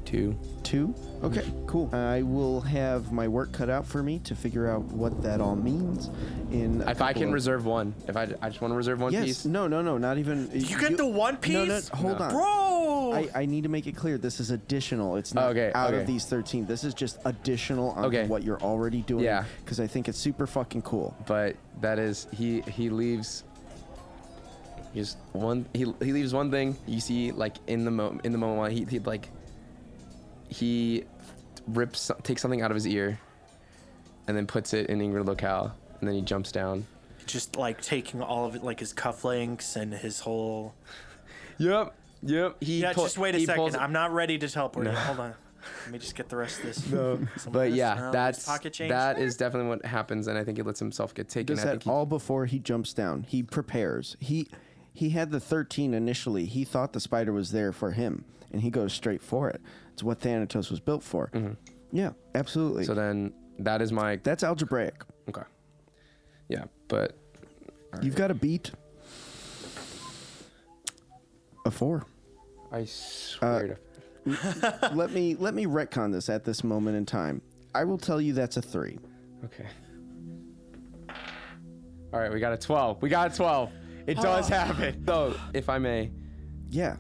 Speaker 4: Two.
Speaker 3: Two? Okay, mm-hmm. cool. I will have my work cut out for me to figure out what that all means. In a
Speaker 4: If I
Speaker 3: couple
Speaker 4: can
Speaker 3: of-
Speaker 4: reserve one, if I, I just want to reserve one
Speaker 3: Yes.
Speaker 4: piece.
Speaker 3: No, no, no. Not even.
Speaker 5: Uh, you get the one piece?
Speaker 3: No, no. Hold on.
Speaker 5: Bro!
Speaker 3: I, I need to make it clear. This is additional. It's not
Speaker 4: Okay,
Speaker 3: out
Speaker 4: okay.
Speaker 3: of these 13. This is just additional on
Speaker 4: Okay.
Speaker 3: what you're already doing.
Speaker 4: Yeah.
Speaker 3: Because I think it's super fucking cool.
Speaker 4: But that is he he leaves. He's one. He he leaves one thing. You see, like in the moment, in the moment, while he he like. He rips so- takes something out of his ear, and then puts it in Ingrid locale, and then he jumps down.
Speaker 5: Just like taking all of it, like his cufflinks and his whole.
Speaker 4: Yep. Yep. He
Speaker 5: Yeah,
Speaker 4: pull-
Speaker 5: just wait a second.
Speaker 4: pulls-
Speaker 5: I'm not ready to teleport yet. Hold on. Let me just get the rest of this. No.
Speaker 4: But yeah, that's
Speaker 5: pocket change.
Speaker 4: that is definitely what happens, and I think he lets himself get taken.
Speaker 3: Does that
Speaker 4: he-
Speaker 3: all before he jumps down? He prepares. He he had the 13 initially. He thought the spider was there for him, and he goes straight for it. It's what Thanatos was built for. Yeah, absolutely.
Speaker 4: Mm-hmm. so then that is my
Speaker 3: That's algebraic.
Speaker 4: okay. Yeah, but
Speaker 3: You've got to beat a four.
Speaker 4: I swear to
Speaker 3: let me let me retcon this at this moment in time. I will tell you that's a three.
Speaker 4: Okay. All right, we got a 12. We got a 12. It does happen. So, if I may,
Speaker 3: Yeah.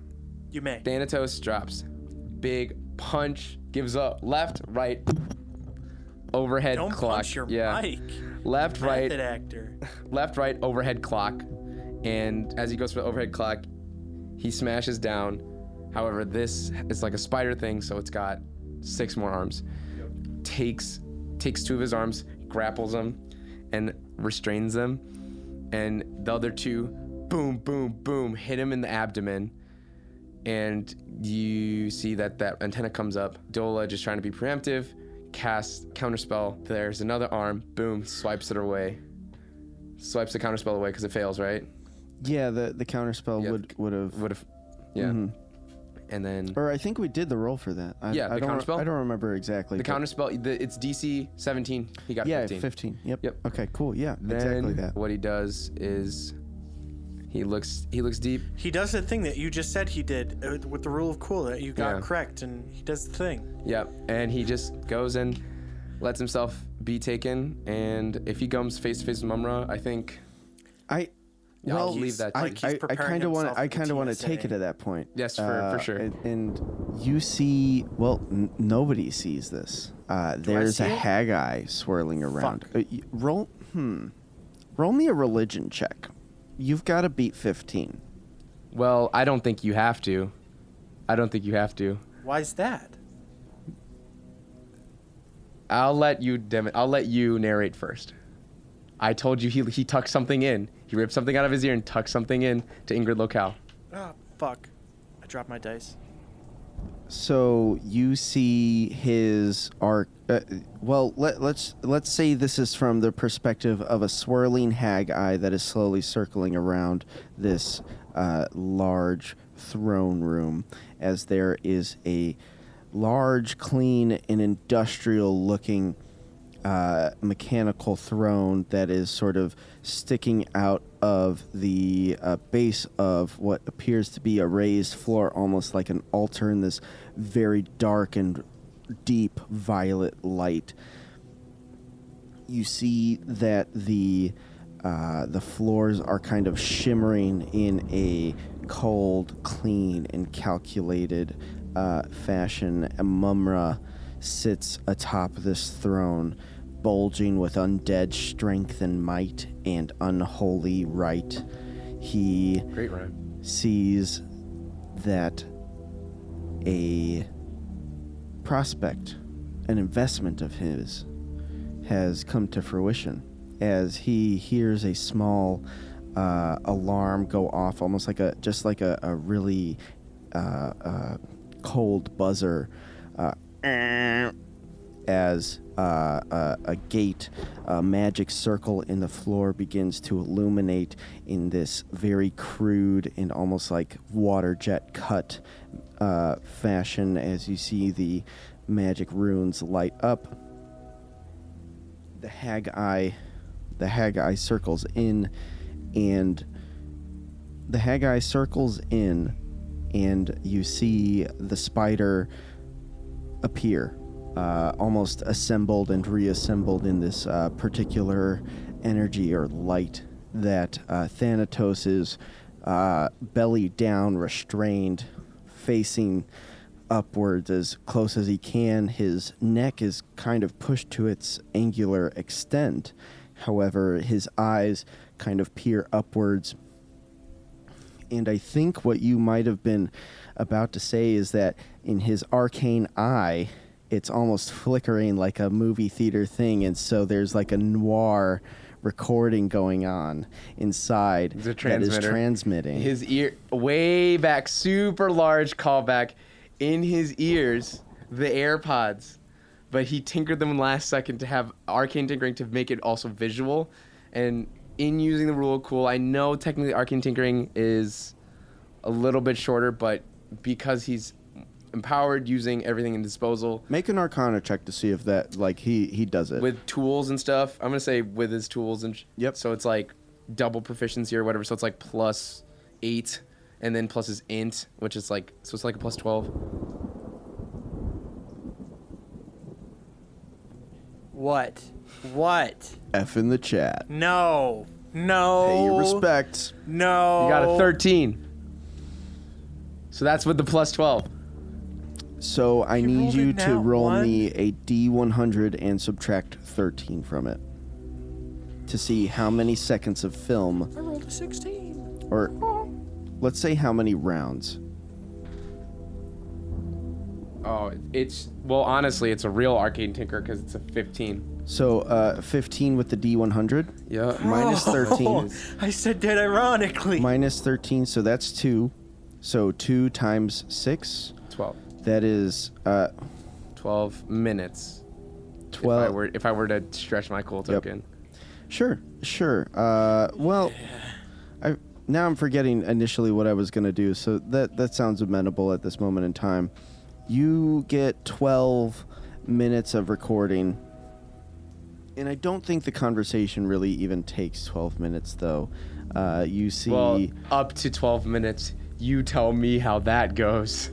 Speaker 5: You may.
Speaker 4: Thanatos drops. Big punch, gives up. Left, right, overhead
Speaker 5: Don't
Speaker 4: clock.
Speaker 5: punch your
Speaker 4: yeah.
Speaker 5: mic.
Speaker 4: Left, right,
Speaker 5: Method actor.
Speaker 4: left, right, overhead clock. And as he goes for the overhead clock, he smashes down. However, this is like a spider thing, so it's got six more arms. Takes takes two of his arms, grapples them, and restrains them. And the other two, boom, boom, boom, hit him in the abdomen. And you see that that antenna comes up. Dola just trying to be preemptive, casts counterspell. There's another arm, boom, swipes it away. Swipes the counterspell away because it fails, right?
Speaker 3: Yeah, the the counterspell
Speaker 4: Yeah,
Speaker 3: would would have
Speaker 4: Would have, yeah. Mm-hmm. And then
Speaker 3: or I think we did the roll for that. I,
Speaker 4: Yeah,
Speaker 3: I
Speaker 4: the
Speaker 3: don't
Speaker 4: counterspell?
Speaker 3: I don't remember exactly.
Speaker 4: the counterspell, the, it's DC 17. He got
Speaker 3: Yeah,
Speaker 4: 15.
Speaker 3: 15. Yep.
Speaker 4: Yep.
Speaker 3: Okay, cool. Yeah,
Speaker 4: Then
Speaker 3: exactly that.
Speaker 4: what he does is he looks he looks deep.
Speaker 5: He does the thing that you just said he did uh, with the rule of cool that you got
Speaker 4: Yeah.
Speaker 5: correct, and he does the thing.
Speaker 4: Yep. And he just goes and lets himself be taken. And if he comes face to face with Mumra, I think
Speaker 3: I
Speaker 4: Yeah, I'll
Speaker 3: well,
Speaker 4: leave that to
Speaker 3: I,
Speaker 4: you.
Speaker 5: Like he's
Speaker 3: I, I
Speaker 5: preparing
Speaker 3: kind of want
Speaker 5: himself
Speaker 3: I
Speaker 5: for
Speaker 3: kind of want to
Speaker 5: TSA.
Speaker 3: take it at that point.
Speaker 4: Yes, for- for sure.
Speaker 3: And, and you see, well, n- nobody sees this. Uh, there's
Speaker 5: see
Speaker 3: a
Speaker 5: it?
Speaker 3: hag eye swirling around.
Speaker 5: Fuck.
Speaker 3: Uh, y- roll, hmm, roll me a religion check. You've got to beat 15.
Speaker 4: well, I don't think you have to. I don't think you have to.
Speaker 5: Why is that?
Speaker 4: I'll let you dem- I'll let you narrate first. I told you he he tucked something in. He ripped something out of his ear and tucked something in to Ingrid Locale.
Speaker 5: Oh, fuck. I dropped my dice.
Speaker 3: So you see his arc. Uh, well, let, let's let's say this is from the perspective of a swirling hag eye that is slowly circling around this uh, large throne room, as there is a large, clean, and industrial-looking uh, mechanical throne that is sort of sticking out of the uh, base of what appears to be a raised floor, almost like an altar in this very dark and deep violet light. You see that the uh, the floors are kind of shimmering in a cold, clean, and calculated uh, fashion. And Mumra sits atop this throne, bulging with undead strength and might and unholy right. He
Speaker 4: Great
Speaker 3: sees that a prospect, an investment of his, has come to fruition as he hears a small uh, alarm go off, almost like a just like a, a really uh, uh, cold buzzer, uh, as uh, a, a gate, a magic circle in the floor begins to illuminate in this very crude and almost like water jet cut uh, fashion as you see the magic runes light up. The hag eye, the hag eye circles in, and the hag eye circles in, and you see the spider appear, uh, almost assembled and reassembled in this uh, particular energy or light that uh, Thanatos is uh, belly down, restrained, facing upwards as close as he can. His neck is kind of pushed to its angular extent. However, his eyes kind of peer upwards. And I think what you might have been about to say is that in his arcane eye, it's almost flickering like a movie theater thing. And so there's like a noir recording going on inside that is transmitting.
Speaker 4: His ear, way back, super large callback. In his ears, the AirPods, but he tinkered them last second to have arcane tinkering to make it also visual. And in using the rule of cool, I know technically arcane tinkering is a little bit shorter, but because he's empowered using everything in disposal
Speaker 3: Make an Arcana check to see if that like he he does it.
Speaker 4: with tools and stuff, I'm gonna say with his tools and sh-
Speaker 3: Yep.
Speaker 4: So it's like double proficiency or whatever. So it's like plus eight, and then plus his int, which is like so it's like a plus twelve.
Speaker 5: What? What?
Speaker 3: F in the chat.
Speaker 5: No. No.
Speaker 3: Pay your respects.
Speaker 5: No.
Speaker 4: You got a thirteen. So that's with the plus twelve.
Speaker 3: So I
Speaker 5: You
Speaker 3: need you to roll
Speaker 5: one.
Speaker 3: me a D100 and subtract 13 from it to see how many seconds of film,
Speaker 5: I rolled a 16.
Speaker 3: or let's say how many rounds.
Speaker 4: Oh, it's well, honestly, it's a real arcane tinker because it's a fifteen.
Speaker 3: So uh, 15 with the D100
Speaker 4: Yeah.
Speaker 3: minus 13.
Speaker 5: I said that ironically.
Speaker 3: minus 13, so that's two. So two times six.
Speaker 4: Twelve.
Speaker 3: That is uh,
Speaker 4: 12 minutes. If I
Speaker 3: 12.
Speaker 4: were if I were to stretch my cool
Speaker 3: Yep.
Speaker 4: token.
Speaker 3: Sure, sure. Uh, well, I now I'm forgetting initially what I was gonna do. So that that sounds amenable at this moment in time. You get 12 minutes of recording, and I don't think the conversation really even takes 12 minutes, though. Uh, you see.
Speaker 4: Well, up to 12 minutes. You tell me how that goes.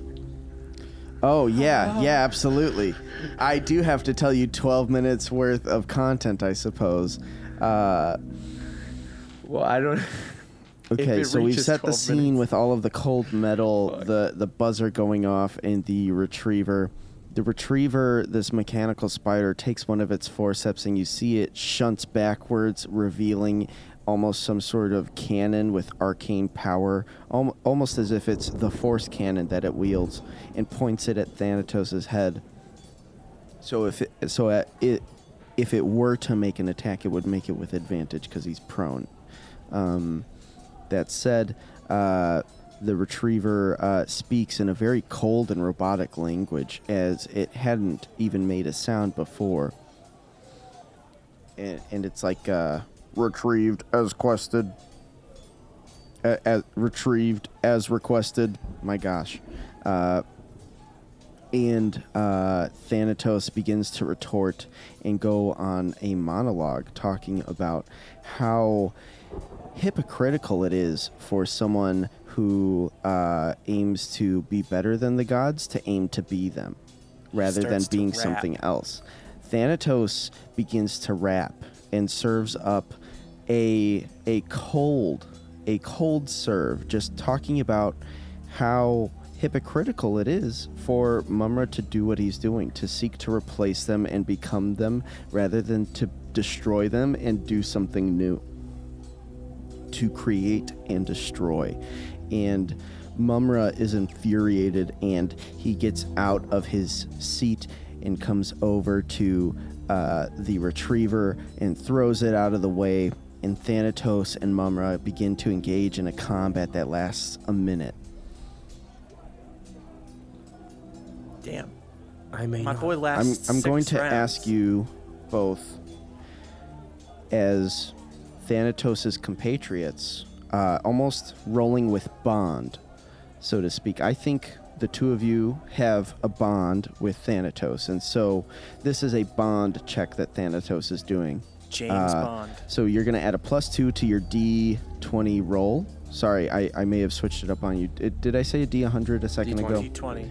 Speaker 3: Oh yeah, yeah, absolutely. I do have to tell you 12 minutes worth of content, I suppose. Uh,
Speaker 4: Well, I don't.
Speaker 3: okay, so we've set the scene
Speaker 4: minutes.
Speaker 3: with all of the cold metal,
Speaker 4: Fuck.
Speaker 3: the the buzzer going off, and the retriever. The retriever, this mechanical spider, takes one of its forceps, and you see it shunts backwards, revealing almost some sort of cannon with arcane power, al- almost as if it's the force cannon that it wields, and points it at Thanatos' head. So if it, so uh, it if it were to make an attack, it would make it with advantage because he's prone. Um, that said, uh, the retriever uh, speaks in a very cold and robotic language, as it hadn't even made a sound before. And, and it's like uh, retrieved as quested. As retrieved as requested. My gosh. Uh, and uh, Thanatos begins to retort and go on a monologue talking about how hypocritical it is for someone who uh, aims to be better than the gods to aim to be them rather than being something else. Thanatos begins to rap and serves up a a cold a cold serve just talking about how hypocritical it is for Mumra to do what he's doing, to seek to replace them and become them rather than to destroy them and do something new. To create and destroy. And Mumra is infuriated and he gets out of his seat and comes over to uh, the retriever and throws it out of the way. And Thanatos and Mumra begin to engage in a combat that lasts a minute.
Speaker 5: Damn.
Speaker 4: I may
Speaker 5: My
Speaker 4: not.
Speaker 5: boy
Speaker 3: I'm
Speaker 5: lasts.
Speaker 3: I'm going
Speaker 5: six
Speaker 3: to
Speaker 5: rounds.
Speaker 3: ask you both as Thanatos' compatriots, uh, almost rolling with bond, so to speak. I think the two of you have a bond with Thanatos, and so this is a bond check that Thanatos is doing.
Speaker 5: James
Speaker 3: Uh,
Speaker 5: Bond.
Speaker 3: So you're going to add a plus two to your D20 roll. Sorry, I, I may have switched it up on you. Did, did I say a D100 a second
Speaker 4: D20.
Speaker 3: ago?
Speaker 5: D20.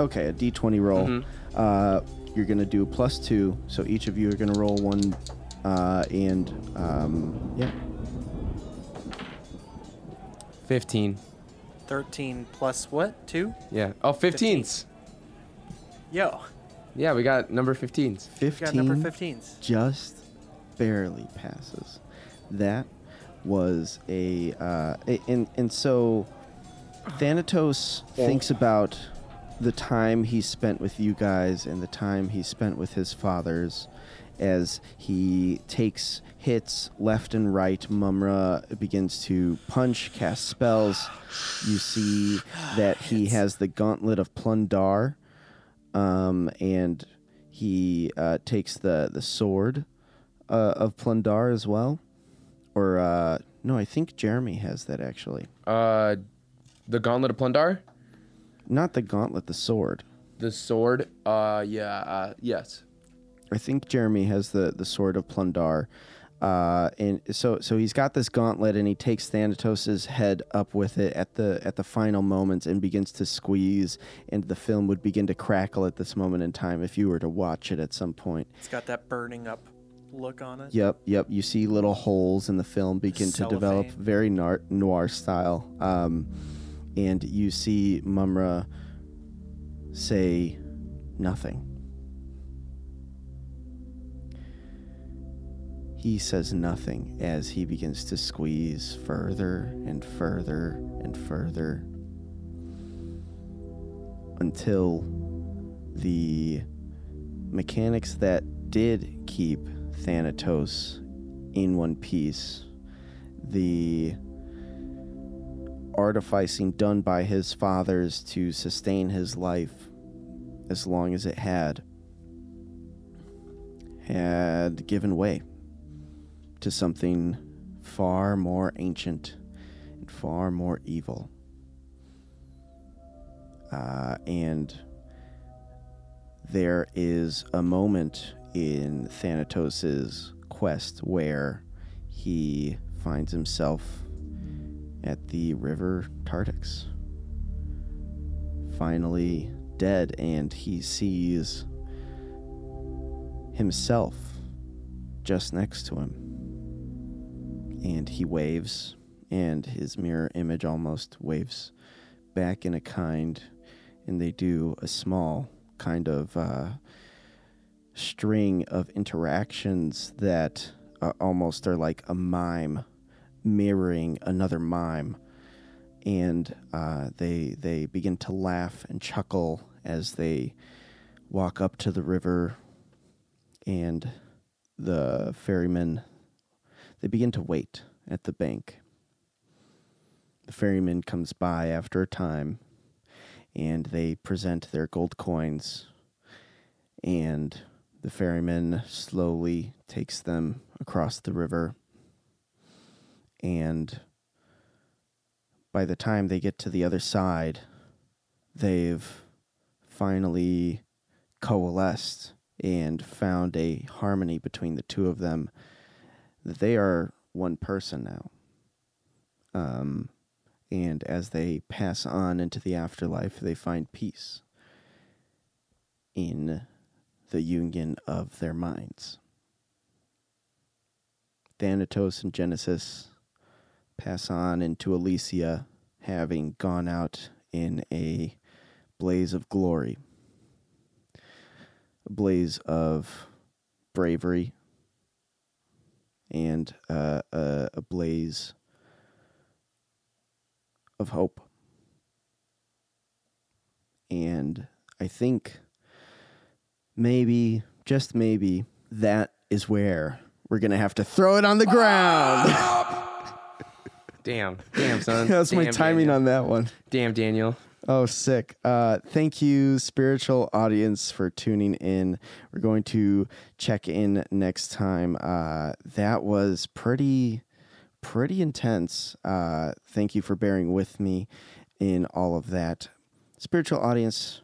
Speaker 3: Okay, a D20 roll.
Speaker 4: Mhm.
Speaker 3: Uh, you're going to do a plus two, so each of you are going to roll one, uh, and um, yeah.
Speaker 4: 15.
Speaker 5: 13 plus what? Two?
Speaker 4: Yeah. Oh, 15s.
Speaker 5: Yo,
Speaker 4: Yeah, we got number 15s.
Speaker 5: we
Speaker 3: 15
Speaker 5: got number 15s.
Speaker 3: just barely passes. That was a, uh, a- and and so Thanatos thinks about the time he spent with you guys and the time he spent with his fathers as he takes hits left and right. Mumra begins to punch, cast spells. You see that he has the gauntlet of Plundar, um, and he uh, takes the, the sword uh, of Plundar as well. Or, uh, no, I think Jeremy has that actually.
Speaker 4: Uh, the Gauntlet of Plundar?
Speaker 3: Not the gauntlet, the sword.
Speaker 4: The sword? Uh, yeah, uh, yes.
Speaker 3: I think Jeremy has the the sword of Plundar, uh, and so so he's got this gauntlet, and he takes Thanatos' head up with it at the at the final moments, and begins to squeeze, and the film would begin to crackle at this moment in time if you were to watch it at some point.
Speaker 5: It's got that burning up look on it.
Speaker 3: Yep, yep. You see little holes in the film begin to develop,
Speaker 5: Cellophane.
Speaker 3: very nar- noir style, um, and you see Mumra say nothing. He says nothing as he begins to squeeze further and further and further until the mechanics that did keep Thanatos in one piece, the artificing done by his fathers to sustain his life as long as it had, had given way to something far more ancient and far more evil. Uh, and there is a moment in Thanatos' quest where he finds himself at the river Tartix. Finally dead, and he sees himself just next to him. And he waves, and his mirror image almost waves back in a kind, and they do a small kind of uh, string of interactions that uh, almost are like a mime mirroring another mime. And uh, they they begin to laugh and chuckle as they walk up to the river and the ferrymen they begin to wait at the bank. The ferryman comes by after a time and they present their gold coins and the ferryman slowly takes them across the river. And by the time they get to the other side they've finally coalesced and found a harmony between the two of them. That they are one person now. Um, and as they pass on into the afterlife they find peace in the union of their minds. Thanatos and Genesis pass on into Elysia, having gone out in a blaze of glory, a blaze of bravery, and uh, a, a blaze of hope. And I think maybe, just maybe, that is where we're going to have to throw it on the ground.
Speaker 4: Damn. Damn, son.
Speaker 3: That's my timing
Speaker 4: Daniel.
Speaker 3: on that one.
Speaker 4: Damn, Daniel.
Speaker 3: Oh, sick. Uh, thank you, spiritual audience, for tuning in. We're going to check in next time. Uh, that was pretty, pretty intense. Uh, thank you for bearing with me in all of that. Spiritual audience,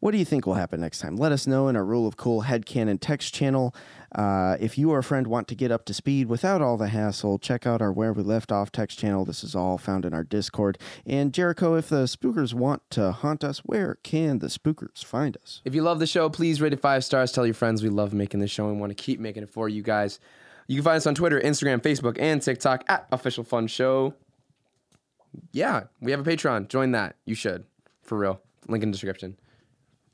Speaker 3: what do you think will happen next time? Let us know in our Rule of Cool headcanon text channel. Uh, if you or a friend want to get up to speed without all the hassle, check out our Where We Left Off text channel. This is all found in our Discord. And Jericho, if the spookers want to haunt us, where can the spookers find us?
Speaker 4: If you love the show, please rate it five stars. Tell your friends we love making this show and want to keep making it for you guys. You can find us on Twitter, Instagram, Facebook, and TikTok at Official Fun Show. Yeah, we have a Patreon. Join that. You should. For real. Link in the description.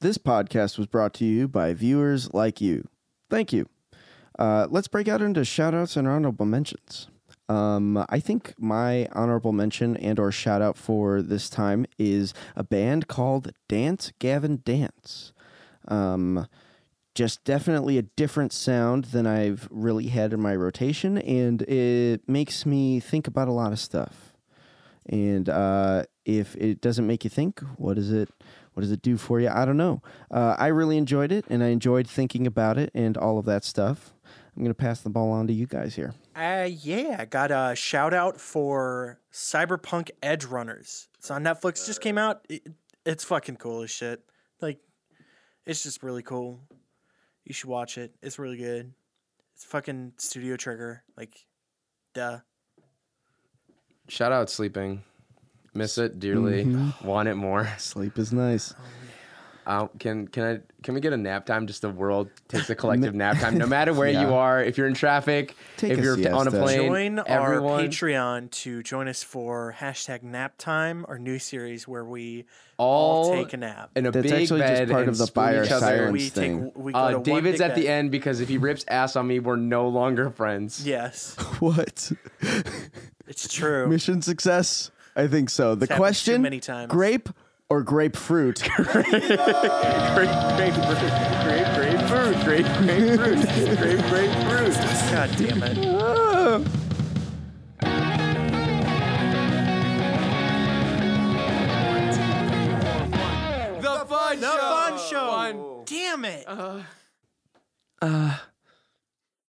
Speaker 3: This podcast was brought to you by viewers like you. Thank you. Uh, let's break out into shout outs and honorable mentions. Um, I think my honorable mention and or shout out for this time is a band called Dance Gavin Dance. Um, just definitely a different sound than I've really had in my rotation, and it makes me think about a lot of stuff. And uh, if it doesn't make you think, what is it? What does it do for you? I don't know. Uh, I really enjoyed it, and I enjoyed thinking about it and all of that stuff. I'm gonna pass the ball on to you guys here.
Speaker 5: Uh, yeah, I got a shout out for Cyberpunk Edgerunners. It's on Netflix. Just came out. It, it's fucking cool as shit. Like, it's just really cool. You should watch it. It's really good. It's fucking Studio Trigger. Like, duh.
Speaker 4: Shout out sleeping. Miss it dearly. Want it more.
Speaker 3: Sleep is nice.
Speaker 4: Uh, can can I can we get a nap time? Just the world takes a collective nap time, no matter where you are. If you're in traffic,
Speaker 3: Take
Speaker 4: if you're on a
Speaker 3: siesta.
Speaker 4: plane,
Speaker 5: Join our Patreon to join us for hashtag nap time, our new series where we
Speaker 4: all
Speaker 5: all take a nap.
Speaker 4: in a
Speaker 3: That's
Speaker 4: big
Speaker 3: actually just
Speaker 4: bed
Speaker 3: part
Speaker 4: and
Speaker 3: of the
Speaker 4: spoon
Speaker 3: buyer
Speaker 4: each other.
Speaker 3: silence
Speaker 5: we
Speaker 3: thing.
Speaker 5: take we go
Speaker 4: Uh,
Speaker 5: to one
Speaker 4: David's
Speaker 5: big
Speaker 4: at the end because if he rips ass on me, we're no longer friends.
Speaker 5: Yes,
Speaker 3: What?
Speaker 5: it's true.
Speaker 3: Mission success? I think so. The
Speaker 5: happened too
Speaker 3: question:
Speaker 5: many times.
Speaker 3: grape or grapefruit?
Speaker 4: Grape, grape, grape, grape, grapefruit, grape, grapefruit, grape, grapefruit.
Speaker 5: God damn it.
Speaker 4: The fun show.
Speaker 5: The fun show. Damn it.
Speaker 4: Uh,